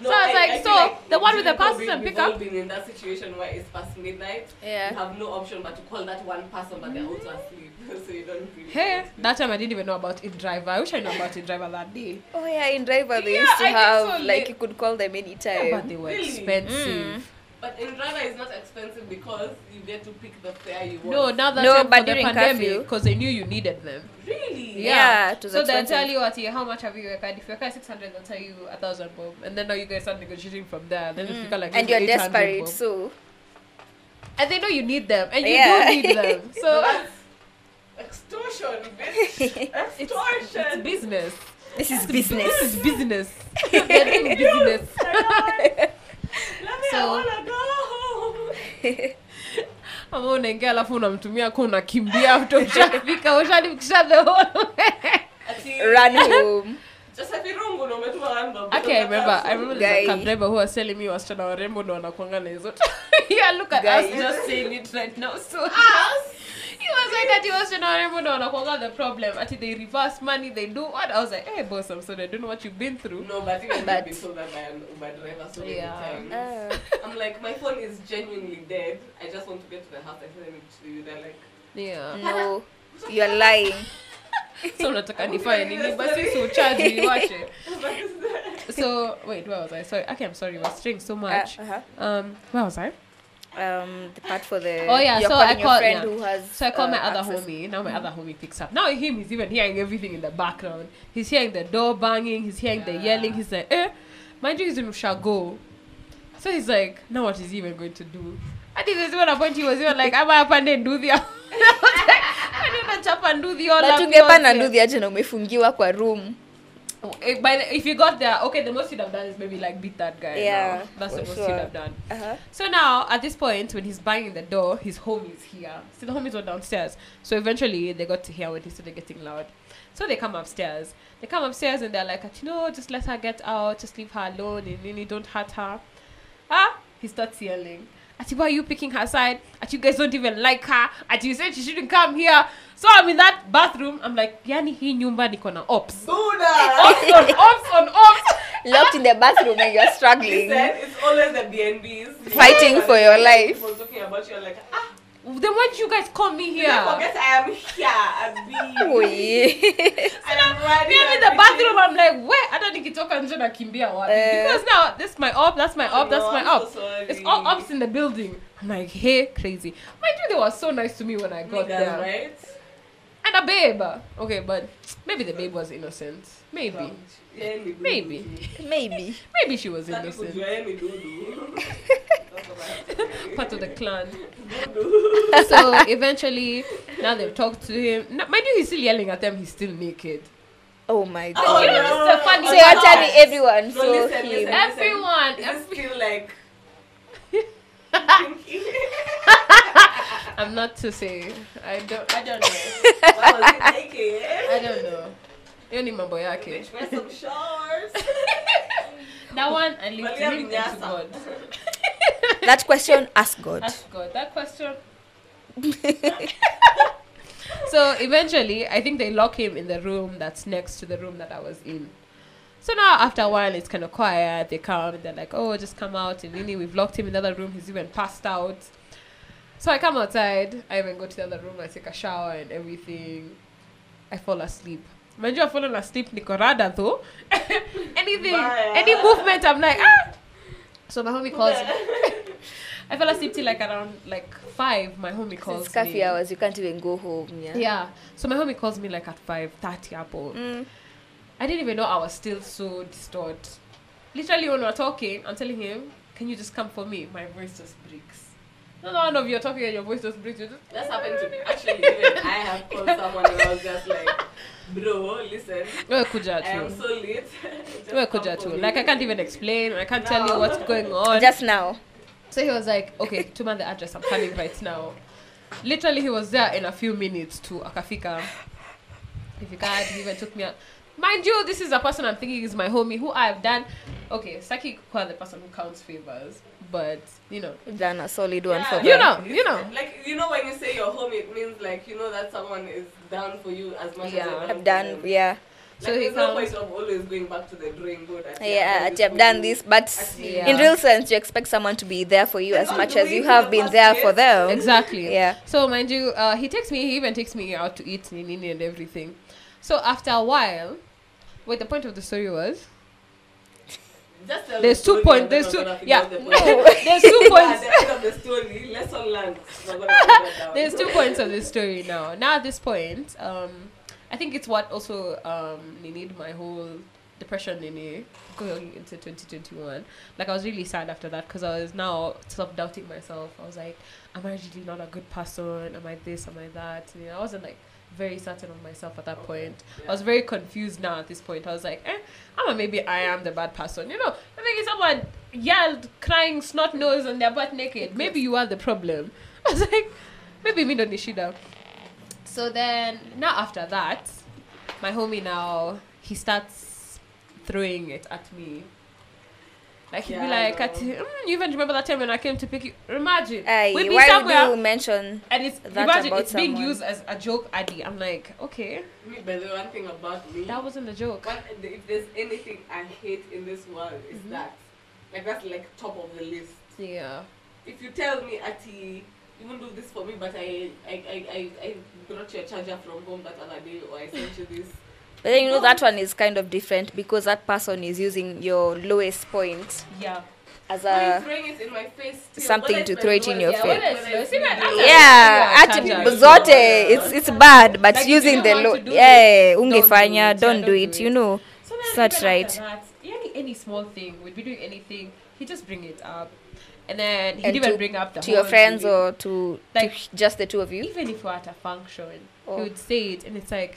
No, So I was like, feel so, the one with the we've pass all been- doesn't we've pick up? all been in that situation where it's past midnight. Yeah. You have no option but to call that one person, but they're also asleep, so you don't really. Hey, know what to that time I didn't even know about InDriver. I wish I knew about InDriver that day. Oh yeah, InDriver they Yeah, used to I have so, like you could call them anytime. but they were Really? expensive. Mm. But InDriver is not expensive because you get to pick the fare you No, want. now that No, time but for the during pandemic, because they knew you needed them. Really? Yeah, it was so they'll tell you what, how much have you worked? If you work 600, they'll tell you a thousand bob. And then now you guys start negotiating from there. Then if you got like Mm. and you're desperate, bob. so And they know you need them. And you Yeah. do need them. So So extortion, bitch. Extortion. it's business. this is business. This is business. They're doing business. Let me, So- I wanna go. ama unaingia alafu unamtumia ku unakimbia utoshafika ushanifikisha the whole way. Ati, Run home. Just a virungu no umetuma one, but Okay, I remember. I remember there's a cab driver who was telling me wasichana warembo ndo wanakuanga na hizo. yeah, look at Guy. us just saying it right now. So he was like ati wasichana warembo ndo wanakuanga the problem. Ati they reverse money, they do what? I was like, hey boss, I'm sorry, I don't know what you've been through. No, but even But- I've been told that by an Uber driver so many Yeah. times. Uh, I'm like, my phone is genuinely dead. I just want to get to the house. I tell them to you. They're like, Yeah. no, you're lying. So unataka nifanye nini? Basi si ucharge niwashe. So wait, where was I? Sorry. Okay, I'm sorry. You were straying so Uh, much. uh-huh. Um, where was I? Um, the part for the. Oh, yeah, so I call friend yeah. who has. So I call my uh, other access. homie. Now my other homie picks up. Now him, he's even hearing everything in the background. He's hearing the door banging. He's hearing the yelling. He's like, eh. Mind you, he's in Shago So he's like, now what is he even going to do? I think there's one point he was even like, I'm up and then do the. I didn't chop and do the all up tungepanda yote. nduthi aje na umefungiwa kwa room Eh, By the, if you got there, okay, the most you'd have done is maybe like beat that guy. Yeah, now. that's the most sure. you'd have done. uh-huh. So now, at this point, when he's banging the door, his homies here. So the homies were downstairs. So eventually, they got to hear when he started getting loud. So they come upstairs. They come upstairs and they're like, you know, just let her get out. Just leave her alone. And really don't hurt her. Ah, he starts yelling. Ati, why are you picking her side? Ati, you guys don't even like her. Ati, you said she shouldn't come here. So I'm in that bathroom. I'm like, yani hii nyumba niko na ops. Buddha! Ops on ops on ops. locked in the bathroom and you're struggling Listen, it's always the BNBs. Fighting for your life. People talking about you, like, ah, Then why did you guys call me yeah. here? forget I am here. Abi. Oi. And I'm riding Me I'm in the bathroom. I'm like, where? I don't think Hata nikitoka nje nakimbia wapi? Eh. Because now this is my op, that's my op, that's No, my I'm op. so sorry. It's all ops in the building. I'm like, hey, crazy. Mind you, they were so nice to me when I got Niggas, there. right? And a babe. Okay, but maybe the babe was innocent. Maybe. Maybe. maybe Maybe she was innocent. kujua yeye ni dudu. That's what I have to say. Part of the clan. So eventually, now they've talked to him. Now, mind you, he's still yelling at them. He's still naked. oh my Oh, god You know, this is the funny so no. you're telling everyone No, so listen, him listen. Everyone. Is every- still like I'm not to say. I don't. I don't know. Why was he naked? I don't know. Hiyo ni mambo yake. Bitch, wear some shorts. That one I leave to Malia him and to. God. that question ask god Ask God that question. so eventually, I think they lock him in the room that's next to the room that I was in. So now, after a while, it's kind of quiet. They come and they're like, "Oh, just come out." And really, we've locked him in the other room. He's even passed out. So I come outside. I even go to the other room. I take a shower and everything. I fall asleep. Mind you, I've fallen asleep. Nicorada though. Anything, Bye. any movement, I'm like ah. So my homie calls. me. I fell asleep till like around like five. My homie calls it's coffee me. hours you can't even go home yeah, Yeah. So my homie calls me like at five thirty apple. Mm. I didn't even know I was still so disturbed. Literally, when we we're talking, I'm telling him, "Can you just come for me?" My voice just breaks. No, no, no. You're talking and your voice just breaks. You're just That's happened to me. Actually, even I have called someone and I was just like, bro, listen, Wewe kuja I am so late. Where Wewe come kuja for tu. me. Like I can't even explain. I can't tell you what's going on. just now So he was like, okay, tuma the address, I'm coming right now. Literally, he was there in a few minutes to Akafika. If you can't, he even took me out. Mind you, this is a person I'm thinking is my homie who I've done. Okay, Saki Kwa, the person who counts favors, but you know, done a solid one Yeah. for You them. know, you know. Like you know when you say your home, it means like you know that someone is down for you as much Yeah. as you're down I've for done them. yeah Like, So he there's no comes- point of always going back to the drawing board. at, yeah I've you have done this but Actually, Yeah. in real sense you expect someone to be there for you And as much as you have been there for them Exactly. yeah So mind you, uh, he takes me. He even takes me out to eat nini and everything. So after a while, wait, the point of the story was Just there's the two points. There's two. Yeah, the no, there's two At points. the end of the story, lesson learned. We're gonna write that down. There's two points of the story now. Now at this point, um, I think it's what also um needed my whole depression in it going into 2021. Like I was really sad after that because I was now self doubting myself. I was like, am I really not a good person? Am I this? Am I that? You know, I wasn't like very certain of myself at that point. I was very confused now at this point. I was like, eh, I'm a, maybe I am the bad person. You know, I think if someone yelled, crying, snot nose, and they're butt naked, maybe you are the problem. I was like, maybe me don't Nishida. So then, now after that, my homie now, he starts throwing it at me. Like he'd be Yeah, I like, at, know. mm, "You even remember that time when I came to pick you? Imagine Aye, we'd be why somewhere would you mention? and it's that imagine about it's being used as a joke, Addy. I'm like, okay, Me, but the one thing about me, that wasn't a joke. What, if there's anything I hate in this world, is Mhm. that. Like, that's like top of the list. Yeah, If you tell me, Ati, you won't do this for me, but I, I, I, I, I brought your charger from home that other day, or I sent you this. But then you know that one is kind of different because that person is using your lowest point yeah. as Why are you a throwing it in my face? something to throw it in your face. whether Yes, it's yes, my even video. that's yeah charger. zote it's it's bad but Like, using the low yeah it, don't do ungefanya it, don't do it you know So then That's right. any small thing, we'd be doing anything, he'd just bring it up, and then he'd And even to- bring up the to your friends or to, Like- to just the two of you even if we're at a function, Oh. he would say it, and it's like,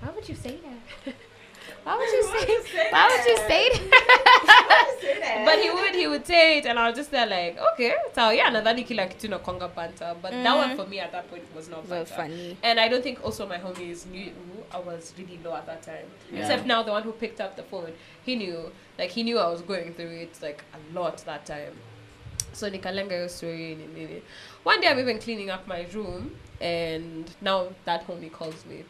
why would you say that? why would you Why say? would you say Why would you that? say that? Say that. but he would he would say it and I was just there like okay so yeah nadhani kila kitu inakwanga banter but that one Mm. for me at that point was not funny and I don't think also my homies knew I was really low at that time Yeah. except now the one who picked up the phone he knew like he knew I was going through it like a lot that time so nikalenga hiyo story nini one day I'm even cleaning up my room and now that homie calls me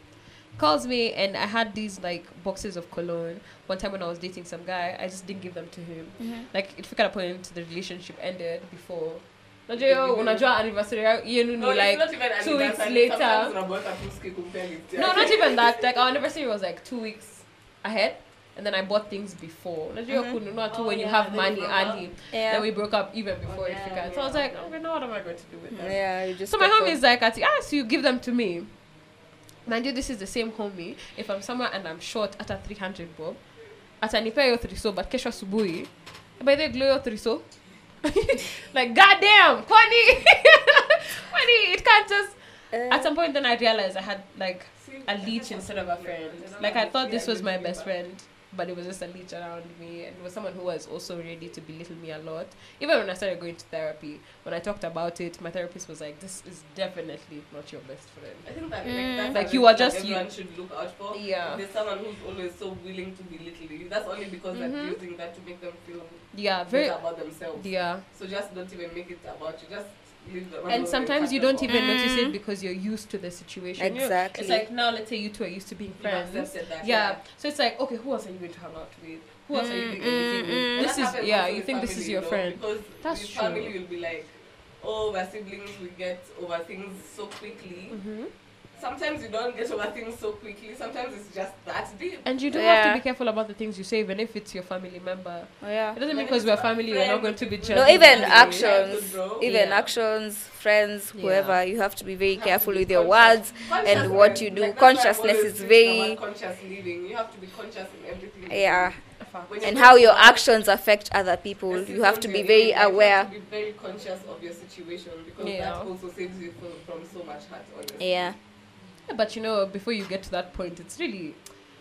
calls me and I had these like boxes of cologne. One time when I was dating some guy, I just didn't give them to him. Like it figured a point the relationship ended before. Unajua hiyo, unajua anniversary ya- yenu ni No, it's like not even two weeks anniversary. later. Sometimes unabweka tu ski kumpea gift no, not even that. Like our anniversary was like two weeks ahead, and then I bought things before. Unajua hiyo Mhm. kununua tu Oh, when you yeah, have then you money broke up. early. yeah Then we broke up even before it yeah, figured. So I was yeah. like, okay, now what am I going to do with that? yeah you just So my go for- homie is like, Ati, ah, so you give them to me. Mind you, this is the same homie. If I'm somewhere and I'm short at a 300 bob, atanipea hiyo thriso, but kesho asubuhi, by the glow hiyo thriso. like, goddamn, kwani, kwani, it can't just. Uh, At some point, then I realized I had like a leech instead of a friend. Like I thought this was my best friend, but it was just a leech around me, and it was someone who was also ready to belittle me a lot. Even when I started going to therapy, when I talked about it, my therapist was like, "This is definitely not your best friend." I think that Mm. like, that's Like, you are that just you. everyone should look out for. Yeah. There's someone who's always so willing to belittle you. That's only because Mhm. they're using that to make them feel Yeah, very. about themselves. Yeah, So just don't even make it about you. Just leave them. And sometimes you don't even notice Mm. it because you're used to the situation. Exactly. It's like now, let's say you two are used to being friends. That, Yeah. So it's like, okay, who else are you going to hang out with? Who else are you doing anything Mm, with? mm, This is yeah. You with think this is your know, friend? Because That's with true. family will be like, oh, we're siblings, we get over things so quickly. hmm Sometimes you don't get over things so quickly. Sometimes it's just that deep. And you do have to be careful about the things you say, even if it's your family member. oh, yeah It doesn't mean because it's we're a family, we're not going to be friend, judged. no even actions good, even Yeah. actions friends Yeah. whoever you have to be very You careful be with your words and what you do. Like, that's why I'm Consciousness is very- conscious living. You have to be conscious in everything. yeah do. When you're and how your actions affect other people the you have to be very in, like, You aware have to be very conscious of your situation because Yeah. that also saves you from, from so much hurt. Honestly. yeah Yeah, but you know, before you get to that point, it's really,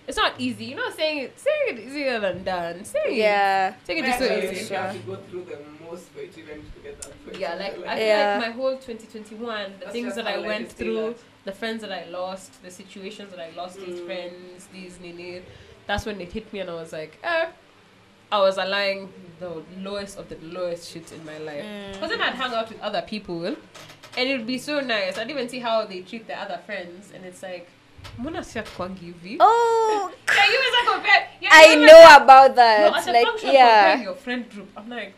it's not easy. You know, saying it, saying it easier than done. Saying yeah it, saying it Well, so actually, easy. You have to go through the most for it even to get that point. Yeah, like I feel Yeah. like my whole 2021, the That's things that I went through, tailored. the friends that I lost, the situations that I lost, these Mm. friends, these nini, that's when it hit me, and I was like, eh. I was allowing the lowest of the lowest shit in my life. Mm. Because then I'd hang out with other people, and it would be so nice. I'd even see how they treat their other friends, and it's like, mbona si hatukwangi hivi? oh Yeah, you guys are compared. Yeah, i know about No, that at a like yeah your friend group, I'm like,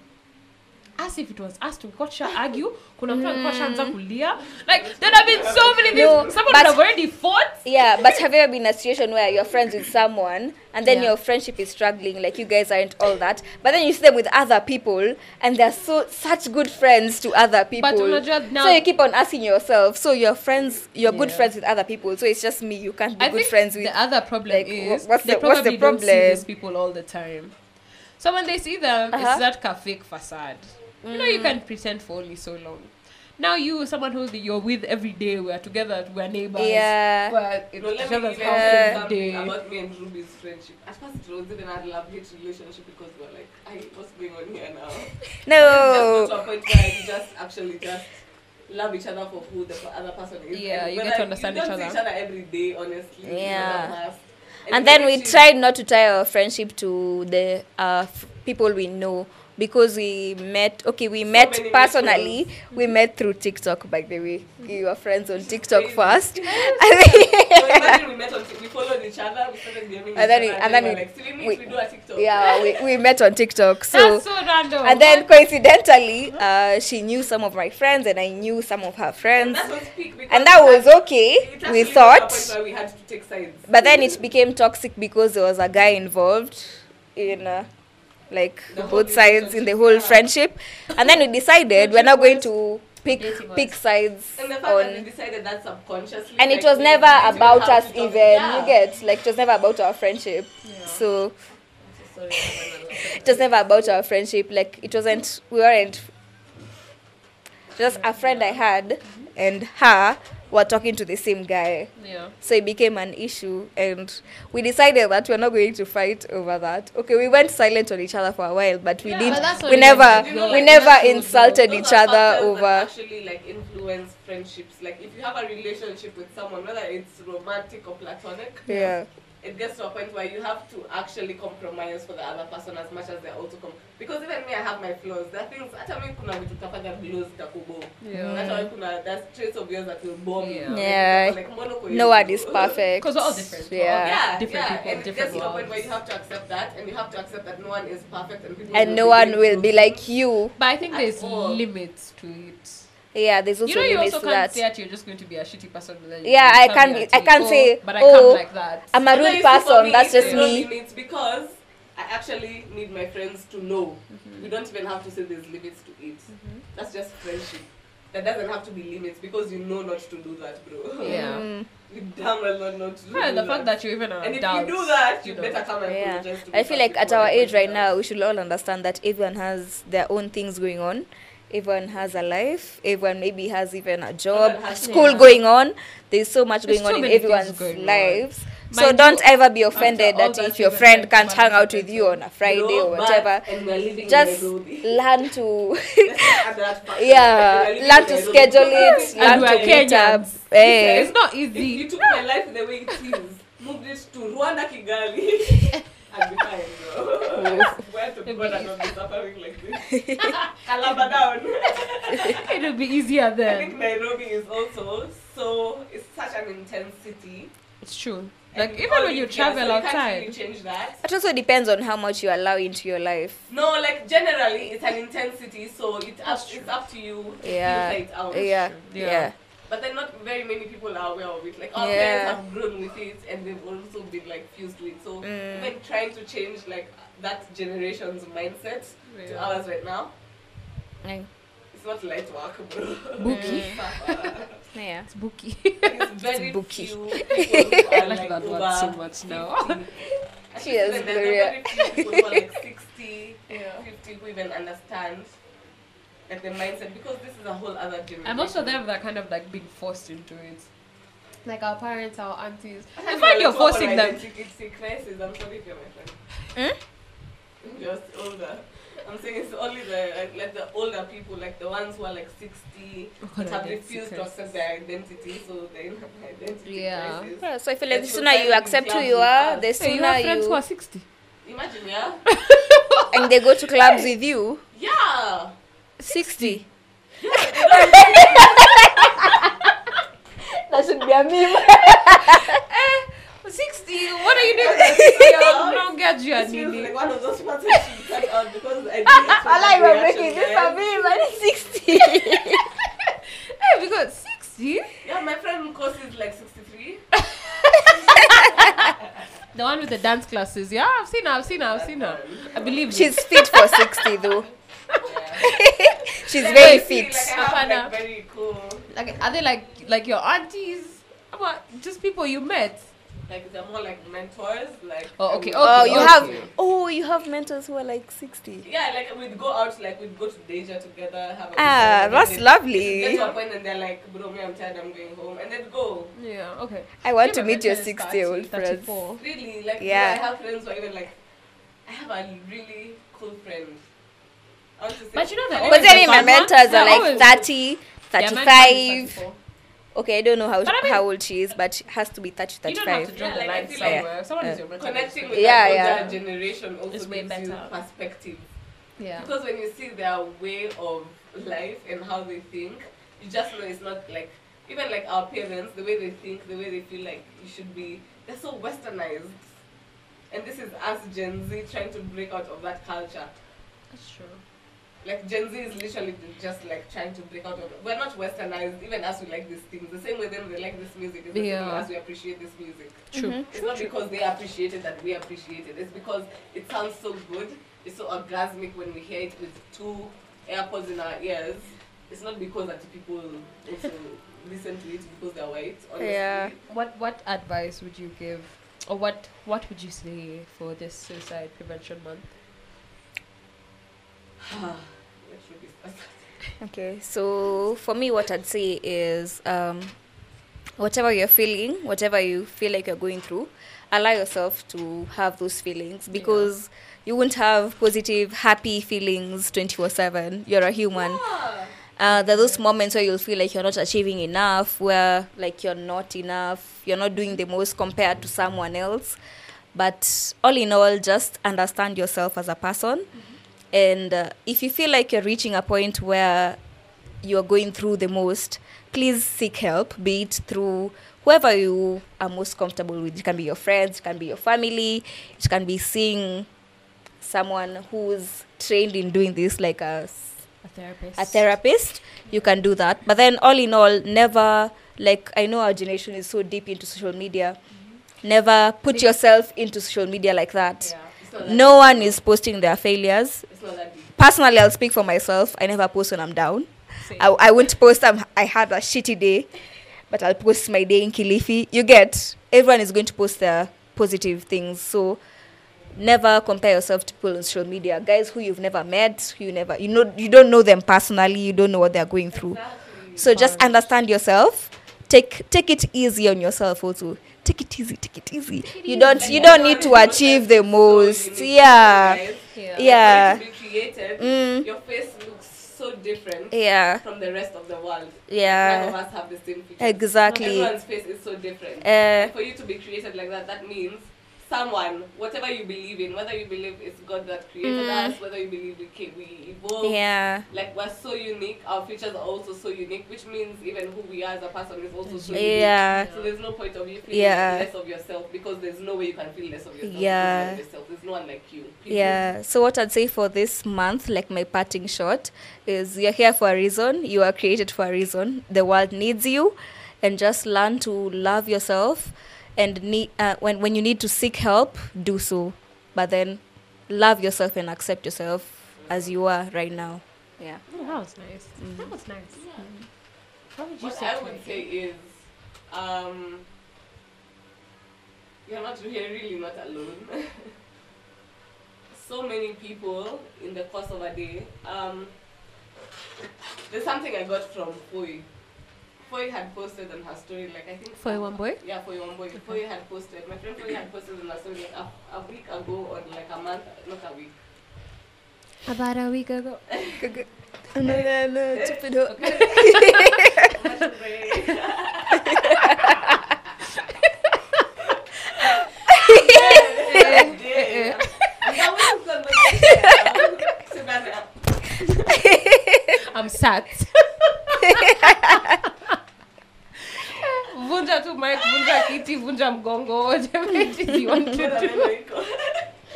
as if it was us to got argue. Kuna mtu alikuwa shaanza kulia. Like there have been so many things. No, Someone but- would have already fought. yeah but have you ever been in a situation where you're friends with someone and then Yeah. your friendship is struggling like you guys aren't all that but then you see them with other people and they're so such good friends to other people But unajua now, so you keep on asking yourself so you're friends you're good friends with other people so it's just me you can't be I good friends with the other problem like, is what's they the- what's the probably don't see problem? these people all the time. So when they see them, Uh-huh. it's that fake facade. You know, you can't pretend for only so long. Now you, someone who you're with every day, we're together, we're neighbors. yeah We're in No, let each me other's house every day. about me and Ruby's friendship. At first, it was even a love-hate relationship because we were like, "Hey, what's going on here now?" Just no got to a point where you just actually just love each other for who the other person is. Yeah, And you when get to I- understand you each don't see other. each other every day, honestly. Yeah. that mask. and then we eventually- tried not to tie our friendship to the uh, f- people we know because we met okay we met many personally we met through tiktok by the way we were friends on tiktok crazy. first So imagine we met on Tik- we followed each other, we started DMing And then each we- other, and then we we- were like, we we- we do a TikTok. yeah we, we met on tiktok so That's so random. and then coincidentally uh, she knew some of my friends and i knew some of her friends that was peak because and that was okay we got to a point thought we had to take sides. but then it became toxic because there was a guy involved in uh, like both sides in the whole yeah. friendship and then we decided we're not going to pick pick sides And the fact that we on decided that subconsciously. and like, it was never about us even Yeah. you get like it was never about our friendship Yeah. so Sorry, it was never about our friendship like it wasn't we weren't just a friend i had and her were talking to the same guy. Yeah. so it became an issue and we decided that we're not going to fight over that. Okay we went silent on each other for a while but we Yeah, didn't but we never You know, we never insulted each other over actually like influence friendships. Like if you have a relationship with someone, whether it's romantic or platonic, yeah it gets to a point where you have to actually compromise for the other person as much as they're also com- because even me I have my flaws. There are things hata mimi kuna vitu utafanya blows takubo. Yeah. Hata wewe kuna there's traits of yours that will bomb you. Yeah. Yeah. Like mbona uko no one is perfect Because we're all different. We're all yeah Yeah, Different yeah. people, and it different gets to a point where you have to accept that, and you have to accept that no one is perfect, and people and will no be one will be like you But I think there's all. limits to it. Yeah there's also you know, you limits also can't that say that you're just going to be a shitty person. but then you Yeah, I can't can't be be- a I can't say, oh, but I oh, can't like that. i'm a rude you person me, that's just me limits because I actually need my friends to know. We don't even have to say there's limits to it. That's just friendship. There doesn't have to be limits because you know not to do that, bro. Yeah. Mm, You damn well know not to do Yeah, the that. fact that you even are and if you do that, you know. better come and yeah apologize to i feel like at our age right now we should all understand that everyone has their own things going on everyone has a life everyone maybe has even a job school Yeah. going on there's so much There's going on in everyone's lives on. so Mind don't you, ever be offended that if your friend can't hang out with you on a friday no, or whatever just learn to yeah learn to schedule it learn to catch up. Eh. It's not easy. you took my life the way it is, moved it to Rwanda, Kigali, I'd be fine, bro. Where to God and not suffering like this? Calaba down. It'll be easier then. I think then. Nairobi is also so it's such an intense city. It's true. And Like even when you yeah, travel so you can't outside. really change that. it also depends on how much you allow into your life No, like generally it's an intensity, so it's up, it's up to you. to Yeah. it out. yeah Yeah. yeah But then not very many people are aware of it. Like our Yeah. parents have grown with it and they've also been like fused to it. So Mm. even trying to change like that generation's mindset to ours right now, Mm. it's not light work, bro. Bookie. Yeah It's booky. It's very bookie. few people who I are like like that over word so much now. 50. I think Cheers, even there- there are Gloria. very few people who are like 60, Yeah. 50 who even understand like the mindset because this is a whole other generation. And most of them are kind of like being forced into it. Like our parents, our aunties. I I find find you're forcing them. Identity crisis. I'm sorry if you're my friend. Hmm? I'm just older. I'm saying it's only the like, like the older people, like the ones who are like 60, Oh, that have refused to accept their identity, so they have an identity Yeah. crisis. Yeah, so I feel like the sooner you accept who you are, us. the Hey, you sooner have friends who are 60. Imagine, yeah, and they go to clubs with you. yeah. 60. Yeah, they don't- That should be a meme. Eh, 60? What are you doing with 60? Yeah. Don't get you This feels like one of those parts that cut out because I I like we're making this a meme it's 60. Hey, because 60? Yeah, my friend Nkosi is like 63. The one with the dance classes. Yeah, I've seen her, I've seen her, I've seen her. I believe. She's fit for 60 though. Yeah. She's very fit. Like, I have Hapana. like very cool. Like, are they like like your aunties? About just people you met? Like they're more like mentors. Like Oh, okay, Oh, okay, you okay. have oh, you have mentors who are like 60. Yeah, like we'd go out, like we'd go to Deja together, have a good Ah, time, that's then lovely. Get to a point and they're like, bro, me, I'm tired, I'm going home, and they'd go. Yeah, okay. I want to meet your 60 year old friends. Really, like Yeah. yeah. I have friends who are even like, I have a really cool friend. I want to say, But you know, they're Can always But then my mentors they're like always- 30, Yeah, mine- mine is 35. 34. Okay, I don't know how But I mean- how old she is, but she has to be 30, You don't have to 35. draw Yeah, the like, line feel like- somewhere. Someone is your mentor. Connecting with Yeah, yeah. older generation also It's way gives you perspective. Yeah. Because when you see their way of life and how they think, you just know it's not like even like our parents, the way they think, the way they feel like you should be, they're so westernized. And this is us Gen Z trying to break out of that culture. That's true. Like Gen Z is literally just like trying to break out of. We're not westernized. Even us, we like these things. The same way them they like this music is the same way as we appreciate this music. True. Mhm. It's not because they appreciate it that we appreciate it. It's because it sounds so good. It's so orgasmic when we hear it with two AirPods in our ears. It's not because that people also listen to it because they're white. Honestly. Yeah. What what advice would you give, or what what would you say for this suicide prevention month? Where should we start? Okay, so for me, what I'd say is um, whatever you're feeling, whatever you feel like you're going through, allow yourself to have those feelings because you won't have positive, happy feelings 24 7. You're a human. Yeah. Uh, there are those moments where you'll feel like you're not achieving enough, where like you're not enough, you're not doing the most compared to someone else. But all in all, just understand yourself as a person. And uh, if you feel like you're reaching a point where you're going through the most, please seek help, be it through whoever you are most comfortable with. It can be your friends, it can be your family, it can be seeing someone who's trained in doing this, like a A therapist. a therapist you can do that but then all in all never like i know our generation is so deep into social media never put yourself into social media like that Yeah. It's not that. No one is posting their failures. It's not that deep. personally i'll speak for myself. I never post when i'm down. Same. I, I won't post I'm, i had a shitty day but i'll post my day in kilifi. You get everyone is going to post their positive things so never compare yourself to people on social media. Guys who you've never met who you never you know you don't know them personally you don't know what they're going through. Exactly. so just understand yourself. Take take it easy on yourself also take it easy take it easy you don't you don't need to achieve the most unique, yeah yeah. Like, Yeah. for you to be created, mm, your face looks so different yeah from the rest of the world. None of yeah us have the same features. exactly Everyone's face is so different. uh, for you to be created like that, that means someone, whatever you believe in, whether you believe it's God that created Mm. us, whether you believe we came, we evolved, yeah like we're so unique, our features are also so unique, which means even who we are as a person is also so unique. yeah So there's no point of you feeling Yeah. less of yourself because there's no way you can feel less of yourself. Yeah. yourself. There's no one like you. period. Yeah. So what I'd say for this month, like my parting shot, is you're here for a reason. You are created for a reason. The world needs you, and just learn to love yourself. And need, uh, when when you need to seek help, do so. But then, love yourself and accept yourself as you are right now. Yeah. Oh, that was nice. Mhm. That was nice. What would you What say? I would it? say is, um, you're not you're really not alone. so many people in the course of a day. Um, there's something I got from Foy. Foy had posted on her story, like I think. Foy one boy? Yeah, Foy one boy. Foy had posted. My friend Foy had posted on her story like a, a week ago or like a month, not a week. About a week ago. No, no, no, stupido. Much break. Yeah. That was a conversation. Savannah. I'm sat. Vunja tu mic, vunja kiti, vunja mgongo, whatever it is you want to do.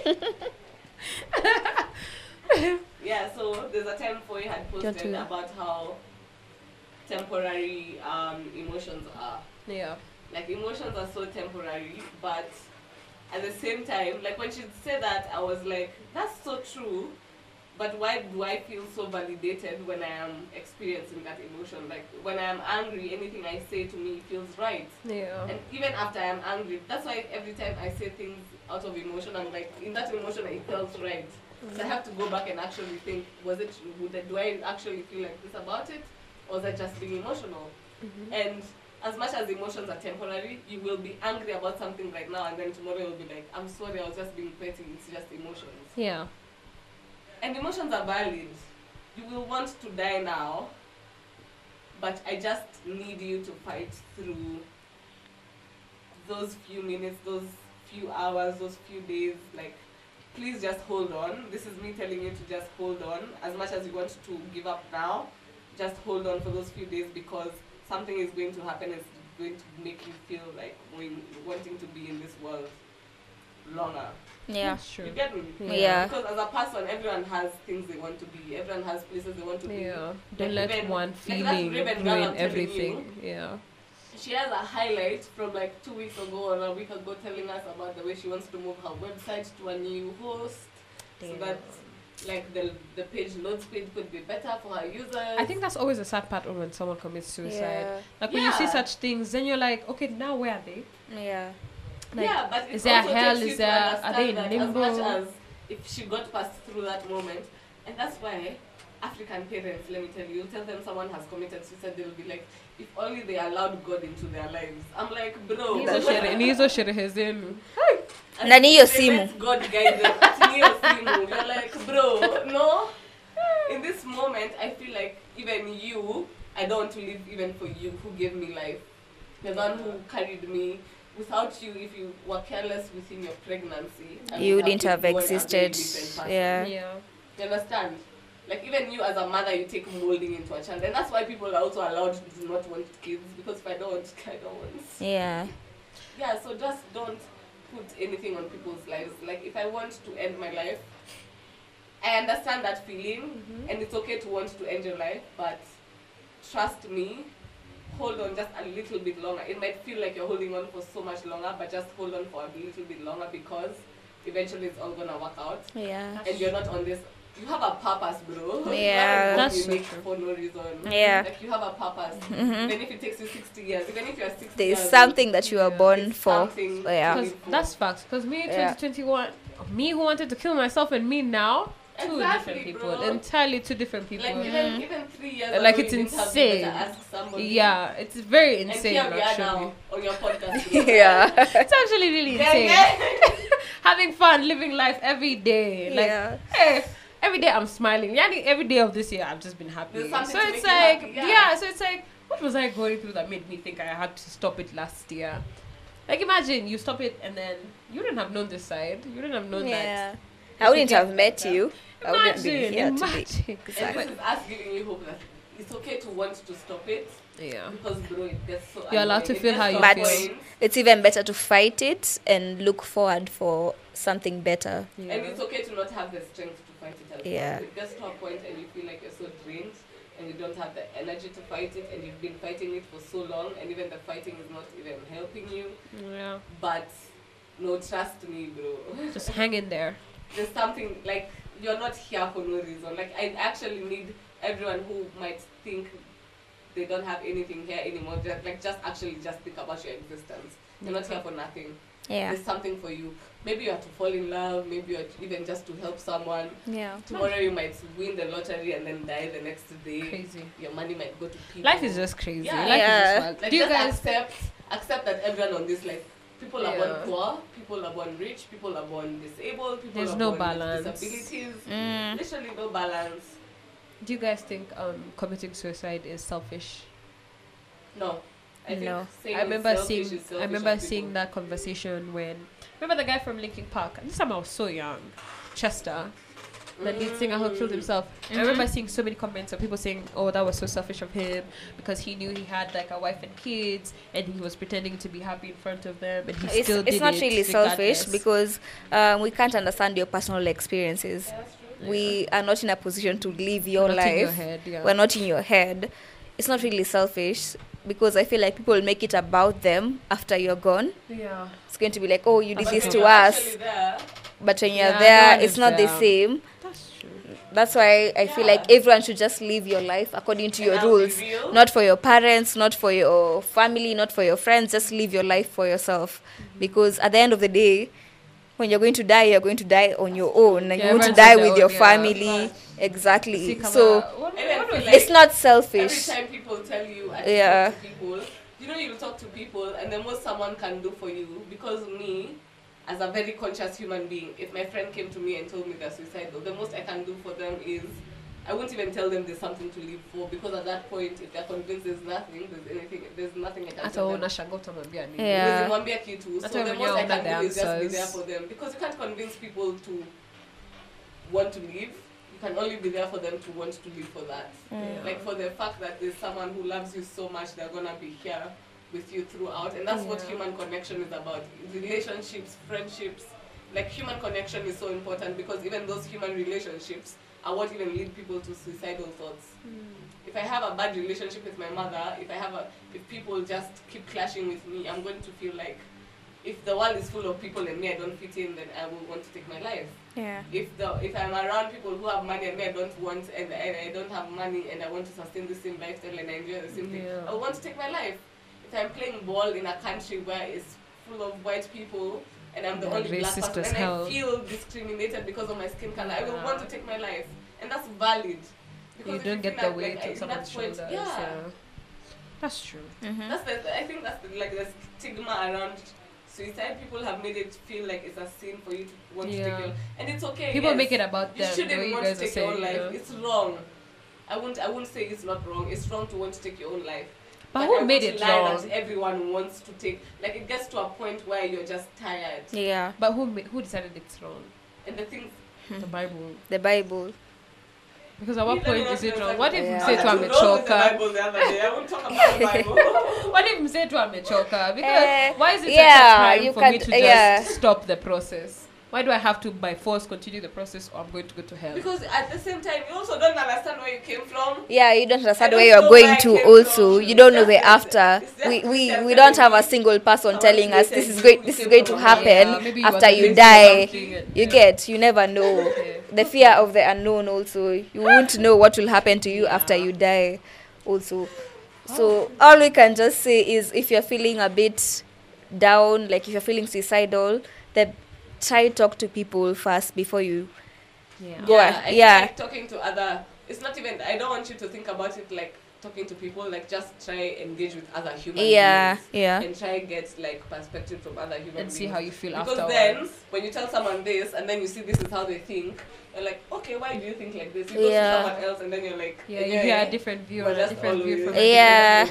yeah, so there's a time Foy had posted about how temporary um, emotions are. Yeah. Like emotions are so temporary, but at the same time, like when she said that, I was like, that's so true. But why do I feel so validated when I am experiencing that emotion? Like when I am angry, anything I say to me feels right. Yeah. And even after I'm angry, that's why every time I say things out of emotion, I'm like, in that emotion, it felt right. So I have to go back and actually think, was it, would I, do I actually feel like this about it? Or was I just being emotional? Mhm. And as much as emotions are temporary, you will be angry about something right now, and then tomorrow you'll be like, I'm sorry, I was just being petty, it's just emotions. Yeah. And emotions are valid. You will want to die now, but I just need you to fight through those few minutes, those few hours, those few days. Like, please just hold on. This is me telling you to just hold on. As much as you want to give up now, just hold on for those few days because something is going to happen. It's going to make you feel like wanting to be in this world longer. Yeah. That's true. You get me? Yeah. Because as a person, everyone has things they want to be. Everyone has places they want to be. Yeah. Don't Like let even- one feeling Raven ruin telling everything. Yeah. She has a highlight from like two weeks ago or a week ago telling us about the way she wants to move her website to a new host so that like the the page load speed could be better for her users. I think that's always a sad part of when someone commits suicide. Yeah. Like when you see such things, then you're like, okay, now where are they? Yeah. Like, yeah, but it is there also hell? takes you Is to there- are understand they in that limbo? As much as if she got past through that moment, and that's why African parents, let me tell you, you tell them someone has committed suicide, they'll be like, if only they allowed God into their lives. I'm like, bro. Nizo shere- nizo sherehe zenu. And Na ni hiyo they simu. God guide them. Ati ni hiyo simu. You're like, bro, no. In this moment, I feel like even you, I don't want to live even for you who gave me life. The one who carried me. Without you, if you were careless within your pregnancy, I would You wouldn't been have born a very existed. Yeah. Yeah. You understand? Like even you as a mother, you take molding into a child, and that's why people are also allowed to do not want kids because if I don't, want kids, I don't want. Yeah. Yeah, so just don't put anything on people's lives. Like if I want to end my life, I understand that feeling, mm-hmm. and it's okay to want to end your life, but trust me, hold on just a little bit longer. It might feel like you're holding on for so much longer, but just hold on for a little bit longer because eventually it's all gonna work out, Yeah. and you're not on this. You have a purpose, bro. Yeah. That's you so make true. for no reason. Yeah. Like you have a purpose, Mhm. even if it takes you 60 years, even if you're 60 There's years something that you are Yeah. born It's for. something Yeah. to Because live for. that's facts. Because me, Yeah. 2021, me who wanted to kill myself, and me now, two Exactly, different people, bro. entirely two different people. Like even even three years Like, it's you to insane. ask somebody. yeah, it's very And insane. here we are Actually, now on your podcast. yeah. it's actually really insane. yeah. Having fun, living life every day. Like, yeah. hey, every day I'm smiling. Yeah, every day of this year I've just been happy. So it's like, happy, yeah. yeah. So it's like, what was I going through that made me think I had to stop it last year? Like, imagine you stop it and then you wouldn't have known this side. You wouldn't have known that. Yeah. I wouldn't have met better. you. I wouldn't be Imagine, here imagine. today. And Exactly. this is us giving you hope that it's okay to want to stop it Yeah. because bro, it gets so. You're allowed to feel how you a But- feel. It's even better to fight it and look forward for something better. Yeah. And it's okay to not have the strength to fight it as Yeah. well. It gets to a point and you feel like you're so drained and you don't have the energy to fight it and you've been fighting it for so long and even the fighting is not even helping you. yeah. But no, trust me, bro. Just hang in there. There's something like you're not here for no reason. Like I actually need everyone who might think they don't have anything here anymore. Just like just actually just think about your existence. You're not here for nothing. Yeah. There's something for you. Maybe you have to fall in love. Maybe you're even just to help someone. Yeah. Tomorrow you might win the lottery and then die the next day. Crazy. Your money might go to people. Life is just crazy. Yeah. Life Yeah. is just wild. like Do you guys? accept accept that everyone on this life people are born poor, people are born rich, people are born disabled, people There's are no born balance. with disabilities. Mm. Literally no balance. Do you guys think um, committing suicide is selfish? No. I No. saying I remember selfish seeing is I remember seeing people. that conversation when remember the guy from Linkin Park. This time I was so young, Chester, the lead singer who killed himself. I remember seeing so many comments of people saying, "Oh, that was so selfish of him because he knew he had like a wife and kids, and he was pretending to be happy in front of them, and he It's, still it's did not it really selfish because um, we can't understand your personal experiences. Yeah. We are not in a position to live your Not life. your head, yeah. We're not in your head. It's not really selfish because I feel like people make it about them after you're gone. yeah. It's going to be like, oh, you did But this to us. But when you're Yeah, there, it's not the same. That's why I feel like everyone should just live your life according to and your I'll rules. Not for your parents, not for your family, not for your friends. Just live your life for yourself. Because at the end of the day, when you're going to die, you're going to die on your own. And Yeah, you're going to die with your own, yeah. family. Exactly. So what, what like- it's not selfish. Every time people tell you, I Yeah. talk to people, you know, you talk to people, and then what someone can do for you, because me, as a very conscious human being, if my friend came to me and told me they're suicidal, the most I can do for them is I won't even tell them there's something to live for because at that point, if they're convinced there's nothing, there's anything, there's nothing I can hata tell wewe them. unashangaa utamwambia nini Yeah. Huwezi mwambia kitu. So Hata the wenyewe most I can do is just be there for them because you can't convince people to want to live. You can only be there for them to want to live for that. Yeah. Like for the fact that there's someone who loves you so much, they're gonna be here with you throughout, and that's what human connection is about. Relationships, friendships, like human connection is so important because even those human relationships are what even lead people to suicidal thoughts. Mm. If I have a bad relationship with my mother, if I have a, if people just keep clashing with me, I'm going to feel like if the world is full of people and me I don't fit in, then I will want to take my life Yeah. if the if I'm around people who have money and me I don't want and, and I don't have money and I want to sustain the same lifestyle and I enjoy the same thing, I want to take my life. If I'm playing ball in a country where it's full of white people and I'm the Yeah, only black person and hell. I feel discriminated because of my skin color, I will Yeah. want to take my life. And that's valid. you don't feel get the like- weight like, on at someone's that point- Yeah. Yeah. That's true. Mhm. That's the I think that's the, like the stigma around suicide. People have made it feel like it's a sin for you to want to take your and it's okay. People yes. make it about You them. the shouldn't way you want to guys are take your own life. you know. It's wrong. I won't. I won't say it's not wrong. It's wrong to want to take your own life. But I who made won't it lie wrong? That everyone wants to take. Like it gets to a point where you're just tired. Yeah. But who ma- who decided it's wrong? And the things. The Bible. The Bible. Because at what Let point is it wrong? exactly- What if Yeah. mzee tu to roll with the amechoka? Bible the other day. I won't talk about the Bible. What if mzee tu amechoka? Because Eh, why is it yeah, such a crime you for me to just yeah. stop the process? Why do I have to by force continue the process or I'm going to go to hell? because at the same time, you also don't understand where you came from. Yeah, you don't understand where don't you're going to also. from. You don't know the after. We we, we don't have a single person oh, telling us this is you, going this is going to happen Yeah, maybe you after you die. and- You yeah. get you never know. Okay. The fear of the unknown also. You won't know what will happen to you after you die also. So all we can just say is if you're feeling a bit down, like if you're feeling suicidal, then try talk to people first before you Yeah. Go yeah, on, I yeah. like talking to other. It's not even. I don't want you to think about it like talking to people. Like just try engage with other human Yeah, beings. yeah. And try get like perspective from other human And see how you feel because afterwards. then when you tell someone this and then you see this is how they think, you're like, okay, why do you think like this? You go Yeah. to someone else and then you're like, yeah, yeah, you hear yeah, a different view we're a different view always- from Yeah.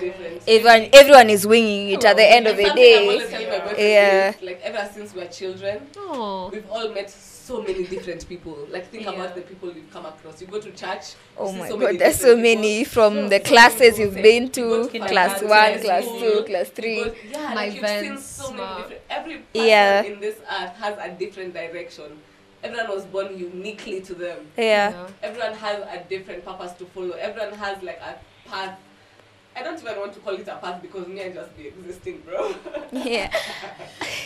Everyone everyone is winging it at the end of the day. always telling my boyfriend Yeah. is, like ever since we were children, Oh. we've all met so many different people. Like think Yeah. about the people you've come across. You go to church. Oh my so god, there's so many people. from So- the so classes you've people. been to, go to class one, high class school, two, class three. go- yeah, My like you've seen events, so many different. Every person Yeah. in this earth has a different direction. Everyone was born uniquely to them. Yeah. Everyone has a different purpose to follow. Everyone has like a path. I don't even want to call it a path because me I just be existing, bro. Yeah.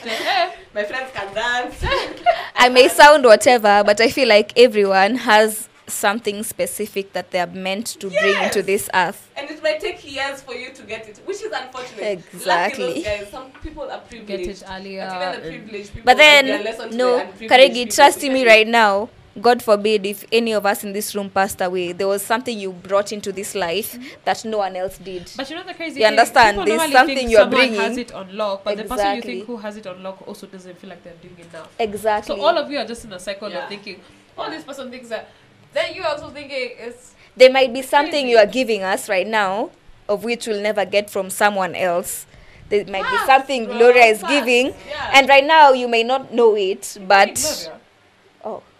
My friends can dance. I may sound whatever, but I feel like everyone has something specific that they are meant to bring into this earth. And it might take years for you to get it, which is unfortunate. Exactly. Lucky those guys, some people are privileged. Get privileged. it earlier. But even the privileged people But then, no, the Karegi, trust me right now. God forbid if any of us in this room passed away, there was something you brought into this life that no one else did. But you know the crazy You thing? understand? People There's normally something you're someone has it on lock, but the person you think who has it on lock also doesn't feel like they're doing enough. Exactly. So all of you are just in a cycle Yeah. of thinking, oh, this person thinks that. Then you also thinking it's there might be something Crazy. you are giving us right now, of which we'll never get from someone else. There might be something Gloria is facts. giving, Yeah. and right now you may not know it, but Gloria.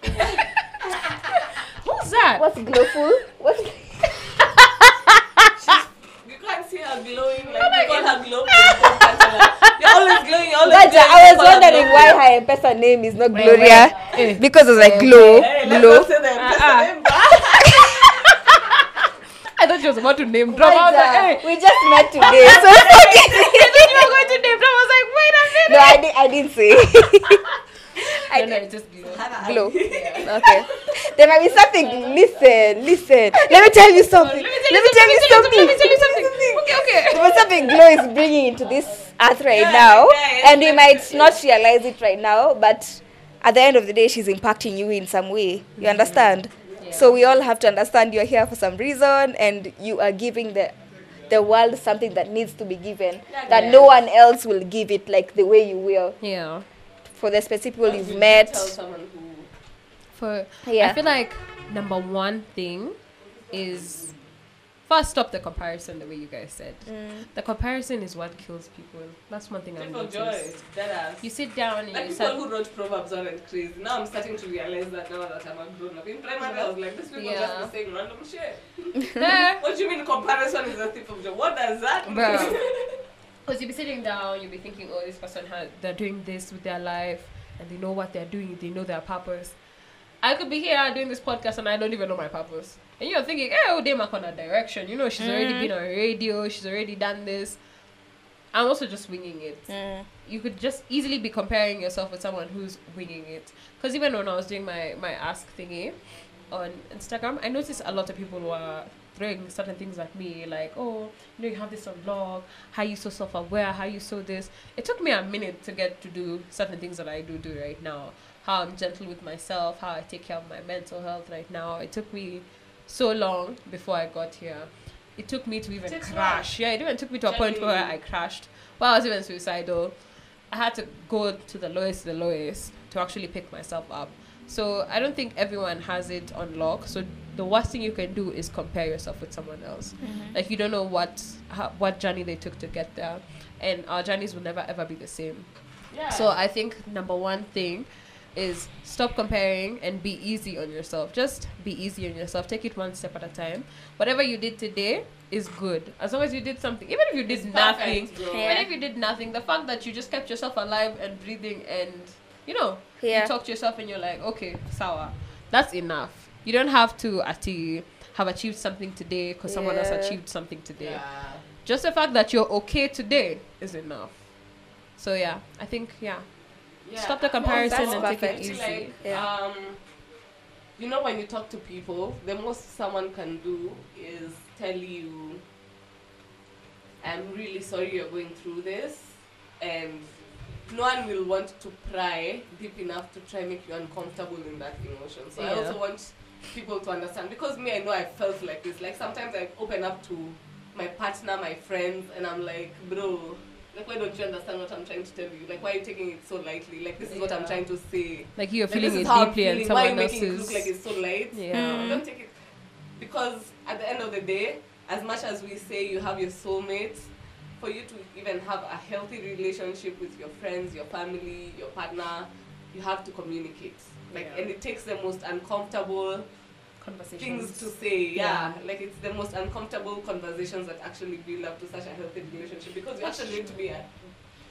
Who's that? what's glowful? What's you can't see her glowing like you call her glow. You're always glowing. You're always But glowing. I was you wondering glow. why her M-Pesa name is not Gloria wait. Eh. because it's like glow, Hey, let's glow. not say them. Just say them, bro. I thought she was about to name drop. I was But, like, hey. we just met today, so I thought you were going to name drop. I was like, wait a minute. no, I, di- I didn't say. I no, no, did just glow. glow. Okay, there might be something. Listen, listen. Let me tell you something. Let me tell you something. Let me tell you something. Okay, okay. There was something Glow is bringing into this earth right Yeah, now, yeah, and we might not realize it right now, but at the end of the day, she's impacting you in some way. You understand? So we all have to understand you're here for some reason, and you are giving the the world something that needs to be given that yeah. no one else will give it like the way you will Yeah. For the specific people You you've met. Tell someone who For Yeah. I feel like number one thing is first stop the comparison the way you guys said. Mm. The comparison is what kills people. That's one thing I've People joy. noticed. That You sit down and Like you people start who wrote proverbs aren't crazy. Now I'm starting to realize that now that I'm a grown up. In primary, I was like, these people Yeah. just be saying random shit. What do you mean comparison is a thief of joy? What does that mean? Because you'll be sitting down, you'll be thinking, oh, this person has, they're doing this with their life, and they know what they're doing, they know their purpose. I could be here doing this podcast and I don't even know my purpose. And you're thinking, hey, oh, they mark on a direction. You know, she's already Mhm. been on radio, she's already done this. I'm also just winging it. Mm. You could just easily be comparing yourself with someone who's winging it. Because even when I was doing my, my ask thingy on Instagram, I noticed a lot of people were throwing certain things at me, like, oh, you know, you have this on blog, how you so self aware, how you so this. It took me a minute to get to do certain things that I do do right now. How I'm gentle with myself, how I take care of my mental health right now. It took me so long before I got here. It took me to even Takes crash. Yeah, it even took me to a point where I crashed. Well, I was even suicidal. I had to go to the lowest, the lowest to actually pick myself up. So I don't think everyone has it on lock. So the worst thing you can do is compare yourself with someone else. Mm-hmm. Like you don't know what how, what journey they took to get there, and our journeys will never ever be the same. Yeah. So I think number one thing is stop comparing and be easy on yourself. Just be easy on yourself. Take it one step at a time. Whatever you did today is good. As long as you did something, even if you did It's nothing, perfect. Yeah. even if you did nothing, the fact that you just kept yourself alive and breathing and you know Yeah. you talk to yourself and you're like, okay, sour, that's enough. You don't have to actually have achieved something today because someone else achieved something today. Yeah. Just the fact that you're okay today is enough. So yeah, I think yeah, Yeah. stop the comparison That's and take it perfect. I feel easy. Like, Yeah. um, you know, when you talk to people, the most someone can do is tell you, "I'm really sorry you're going through this," and no one will want to pry deep enough to try make you uncomfortable in that emotion. So I also want people to understand because me, I know I felt like this. Like sometimes I open up to my partner, my friends, and I'm like, bro. Like, why don't you understand what I'm trying to tell you? Like, why are you taking it so lightly? Like, this is what I'm trying to say. Like you're Like, feeling it it is how deeply and feeling. Why are someone making it look like it's so light? yeah. Mm. Don't take it because at the end of the day, as much as we say you have your soulmate, for you to even have a healthy relationship with your friends, your family, your partner, you have to communicate. Like, Yeah. and it takes the most uncomfortable Conversations. things to say. Yeah. Yeah. like it's the most uncomfortable conversations that actually build up to such a healthy relationship because you actually need to be uh,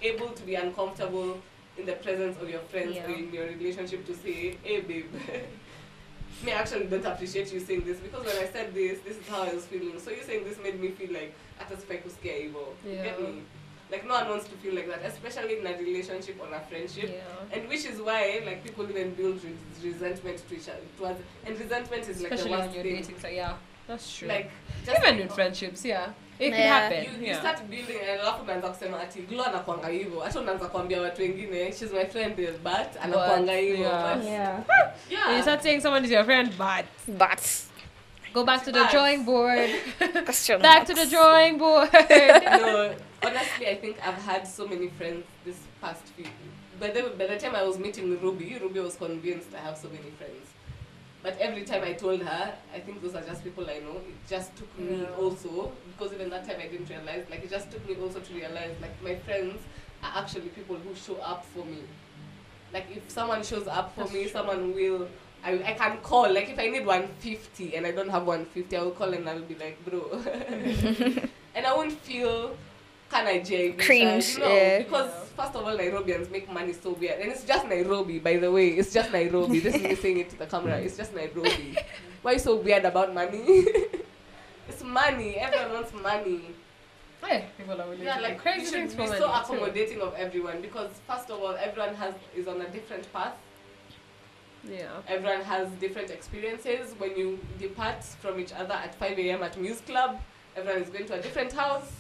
able to be uncomfortable in the presence of your friends or in your relationship to say, "Hey, babe." Me actually don't appreciate you saying this because when I said this, this is how I was feeling. So you saying this made me feel like hata sifai kusikia hivyo. You Get Yeah. me? Like no one wants to feel like that, especially in a relationship or a friendship. Yeah. And which is why like people even build re- resentment to each other towards and resentment is like Especially the when worst you're thing. dating. So yeah, that's true. Like just even like, in friendships, yeah, it can Yeah. happen. you, you yeah. start building and alafu unaanza kusema ati glo anakwanga hivyo hata unaanza kuambia watu wengine she's my friend eh, but anakwanga hivyo yeah. but Yeah. yeah And you start saying someone is your friend, but But go back to the drawing board. back to the drawing board. no honestly I think I've had so many friends this past few by the, by the time I was meeting Ruby Ruby was convinced I have so many friends. But every time I told her I think those are just people I know. It just took me Yeah. also because even that time I didn't realize like it just took me also to realize like my friends are actually people who show up for me. Like if someone shows up for That's me true. someone will I, I can call. Like if I need 150 and I don't have 150 I will call and I'll be like bro. And I won't feel kind of jaded Cringe, you know yeah. because first of all Nairobians make money so weird. And it's just Nairobi by the way. It's just Nairobi. This is me saying it to the camera. It's just Nairobi. Why you so weird about money? It's money. Everyone wants money. Hey, people are willing yeah to do like crazy we should things for money. so too. accommodating of everyone because first of all everyone has is on a different path. Yeah. everyone has different experiences. When you depart from each other at 5 a.m at music club everyone is going to a different house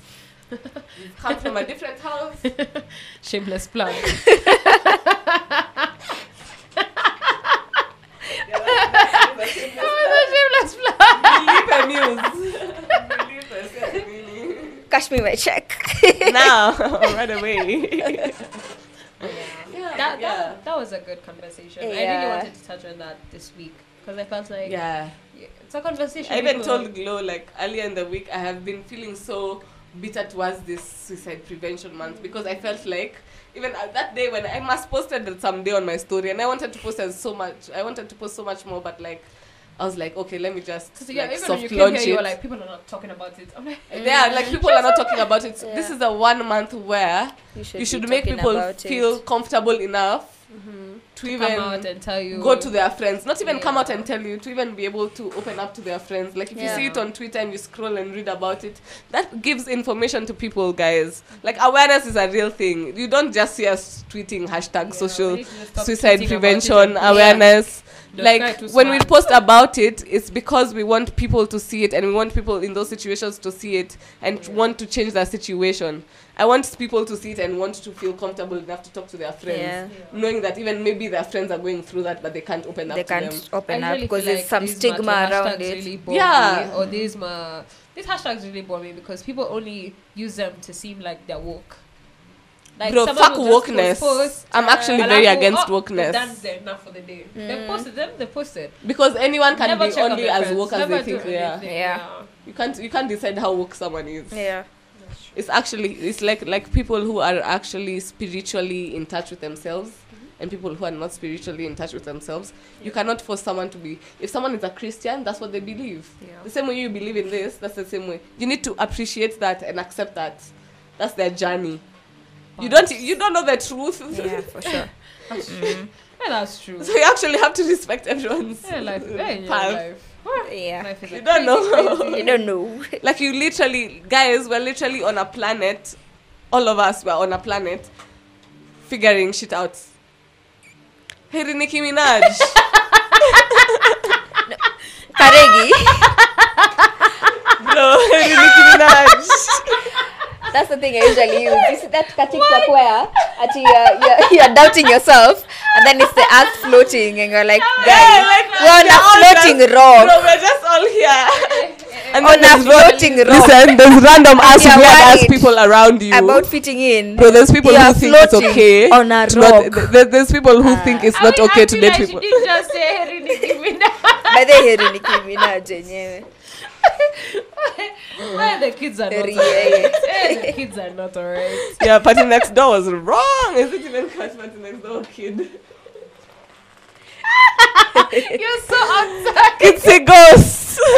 you've come from a different house Shameless plug. Yeah. Cash me my check. now, right away. Yeah. Yeah, That, yeah. that, that was a good conversation. I really wanted to touch on that this week. because I felt like Yeah. yeah, it's a conversation. I even people- told Glow like earlier in the week I have been feeling so bitter towards this suicide prevention month because I felt like even at that day when I must posted it someday on my story and I wanted to post as so much I wanted to post so much more but like I was like okay let me just So, yeah, like, even when soft you came launch here, you were like, people are not talking about it. I'm like, yeah, like people are not talking about it. Yeah. This is a one month where You should, you should make people feel comfortable enough Mhm. To, to even come out and tell you go to their friends not even come out and tell you to even be able to open up to their friends. Like if you see it on twitter and you scroll and read about it that gives information to people guys. Like awareness is a real thing. You don't just see us tweeting hashtag Yeah, social we need to stop suicide tweeting about it. Prevention awareness like when we post about it it's because we want people to see it and we want people in those situations to see it and Yeah. want to change their situation i want people to see it and want to feel comfortable enough to talk to their friends Yeah. Yeah. knowing that even maybe their friends are going through that, but they can't open up They to can't them. open I up because feel there's like some stigma around it. Really Yeah. me, or these ma these hashtags really bore me because people only use them to seem like they're woke. Bro, fuck wokeness. post, post, I'm actually alafu, very against oh, wokeness. That's there enough for the day. They Mm. posted them. They posted. Because anyone can Never be check only as woke as Never they think they are. anything, Yeah. You can't you can't decide how woke someone is. Yeah. That's true. It's actually it's like like people who are actually spiritually in touch with themselves Mm-hmm. and people who are not spiritually in touch with themselves. You cannot force someone to be if someone is a Christian, that's what they believe. Yeah. The same way you believe in this, that's the same way. You need to appreciate that and accept that. That's their journey. You don't you don't know the truth. Yeah, for sure. That's true. Mm. Yeah, that's true. So you actually have to respect everyone's Yeah, life. Yeah, yeah, path. life. Yeah. Life is You don't know. crazy- You don't know. Like you literally, guys, we're literally on a planet. All of us were on a planet, figuring shit out. Hey, Nicki Minaj. Karegi. Bro, hey, Nicki Minaj. That's the thing I usually use. You see that TikTok where at you're, you're, you're doubting yourself and then it's the earth floating and you're like, guys, Yeah, like, we're on a floating just- rock. Bro, we're just all here. And On a floating rock. Listen, there's random ass weird ass people around you. About fitting in. Bro, there's people who think it's okay. on a rock. not- rock. th- th- there's people who uh, think it's not mean, okay to date people. Just say Minaj. By the way, Nicki Minaj yenyewe. Why the kids are not alright? The kids are not alright. yeah, party next door was wrong. Is it even catch party next door kid? You're so outside. It's a ghost.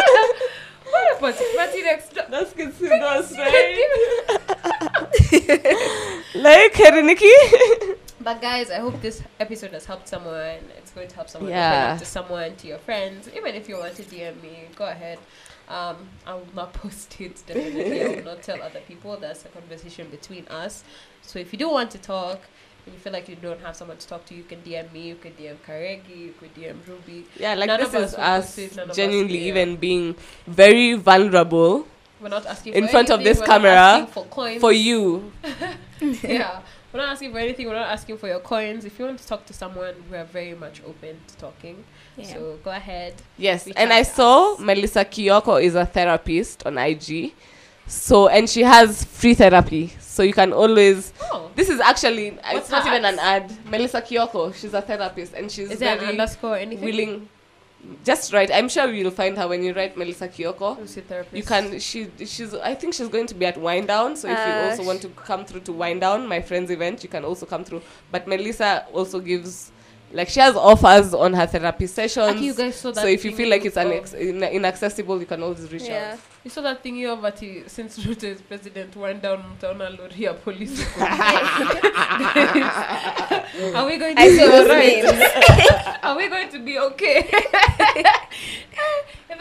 What about party next door? That's it's a ghost, right? like Harry Nikki. But guys, I hope this episode has helped someone. Going to help someone. Yeah. Open up to someone, to your friends. Even if you want to DM me, go ahead. Um, I will not post it. Definitely, I will not tell other people. That's a conversation between us. So if you do want to talk, and you feel like you don't have someone to talk to, you can DM me. You can DM Karegi. You could DM Ruby. Yeah, like None this of is us us post it, none of us- genuinely even being very vulnerable We're not asking In front of this we're camera for for you. yeah. We're not asking for anything. We're not asking for your coins. If you want to talk to someone, we are very much open to talking. Yeah. So go ahead. Yes, and I to saw us. Melissa Kiyoko is a therapist on IG. So and she has free therapy. So you can always Oh. This is actually What's it's not her even an ad. Melissa Kiyoko, she's a therapist and she's Is there an very underscore anything? willing just write. I'm sure you'll find her when you write Melissa Kiyoko. Who's your therapist? You can she she's I think she's going to be at Wind Down. So if you Uh, also want to come through to Wind Down, my friend's event, you can also come through. But Melissa also gives like she has offers on her therapy sessions. Aki, you guys saw that so if you feel like it's of- unex- in- inaccessible, you can always reach Yeah. out. You saw that thingy of ati since Ruto is president, went down mtaona lori ya polisi. Are we going to I be saw those alright? Are we going to be okay? if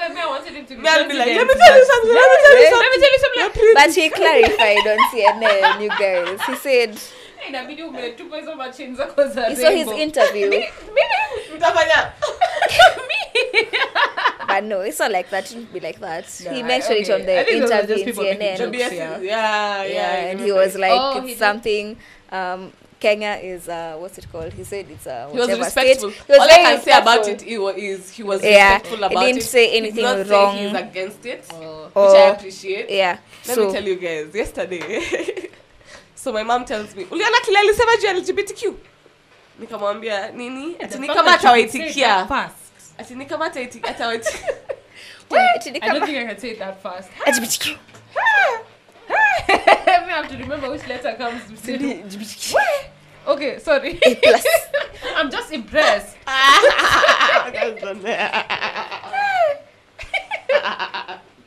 I may, I wanted him to be I'll be like, let me tell you something. Let me tell you something. Let me tell you something. Yeah, please. But he clarified on CNN, you guys. He said, Hey, inabidi umetupa hizo machini zako za he his interview. Mtafanya. But no, it's not like that. It shouldn't be like that. No, he mentioned it okay. on the those interview in CNN. Jokes. Yeah. yeah, yeah, yeah, and he was like, Oh, it's something. Um, Kenya is uh, what's it called? He said it's uh, He was respectful. state. He was All I can respectful. say about it he is he was Yeah, respectful he didn't it. say He anything did not wrong. Say he's against it, Oh. which I appreciate. Yeah. Let so me tell you guys, yesterday so my mom tells me uliona kile alisema juu ya LGBTQ nikamwambia nini ati ni kama atawaitikia ati I don't kama- think I can say it that fast. LGBTQ. I have to remember which letter comes before. LGBTQ. Okay, sorry. A plus. I'm just impressed.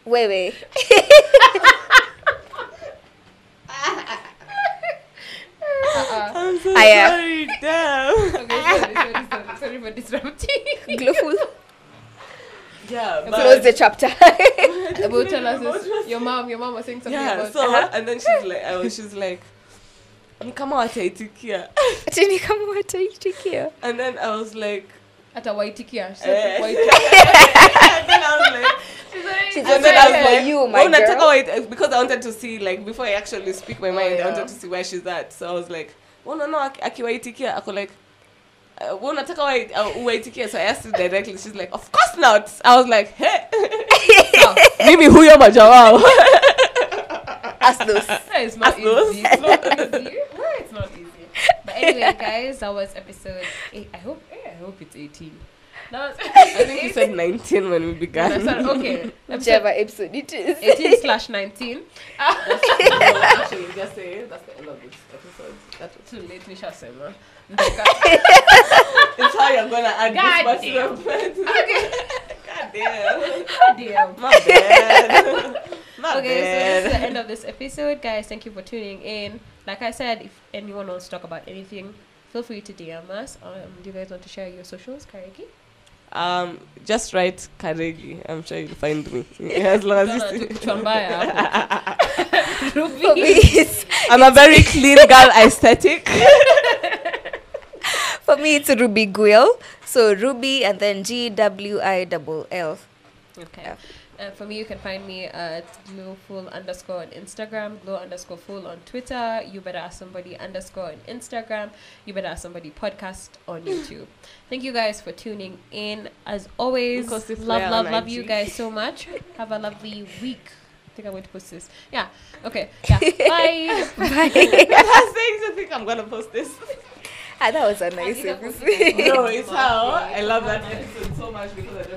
Wewe. Uh-uh. I'm sorry damn Okay, sorry, sorry, sorry, for disrupting. Glowful. yeah Close the chapter. About us. Your mom, your mom was saying something yeah about so Uh-huh. and then she's like I was she's like ni kama wataitikia Ati ni kama wataitikia. and then I was like at a Waitikia. She Eh. said Waitikia. and then I was like She's and also I was there for like, you, my "Oh, nataka girl. because I wanted to see like before I actually speak my mind. I wanted to see where she's at. So I was like, "Oh no no, aki- akiwaitikia." Ako like, uh, "Wewe unataka wait uh, uwaitikie?" So I asked her directly. She's like, "Of course not." I was like, "Hey, mimi huyo moja wao." Ask those. That is not Ask those. easy. It's not easy. Why it's not easy. But anyway, guys, that was episode eight. I hope eh, I hope it's 18. That was I think you said 19 when we began. That's not- okay. Episode Whichever episode it is. 18 slash 19. Actually, just say that's the end of this episode. That's Too late, Nisha Sema. it's how you're gonna add God this damn. to God damn. God Damn. My bad. My Okay, so this is the end of this episode, guys. Thank you for tuning in. Like I said, if anyone wants to talk about anything, feel free to DM us. Um, do you guys want to share your socials, Karegi? Um, just write Karegi. I'm sure you'll find me. As long as you see. Chambaya. For Ruby. I'm a very clean girl aesthetic. for me, it's Ruby Gwill. So Ruby and then G W I double L. Okay. Yeah. Uh, for me, you can find me at glowful underscore on Instagram, glow underscore full on Twitter. You better ask somebody underscore on Instagram. You better ask somebody podcast on YouTube. Thank you guys for tuning in. As always, love, love, love you guys so much. Have a lovely week. I think I'm going to post this. Yeah. Okay. Yeah. Bye. I saying to think I'm gonna post this. Ah, that was a nice think I episode. No, it's how I love that episode so much because I don't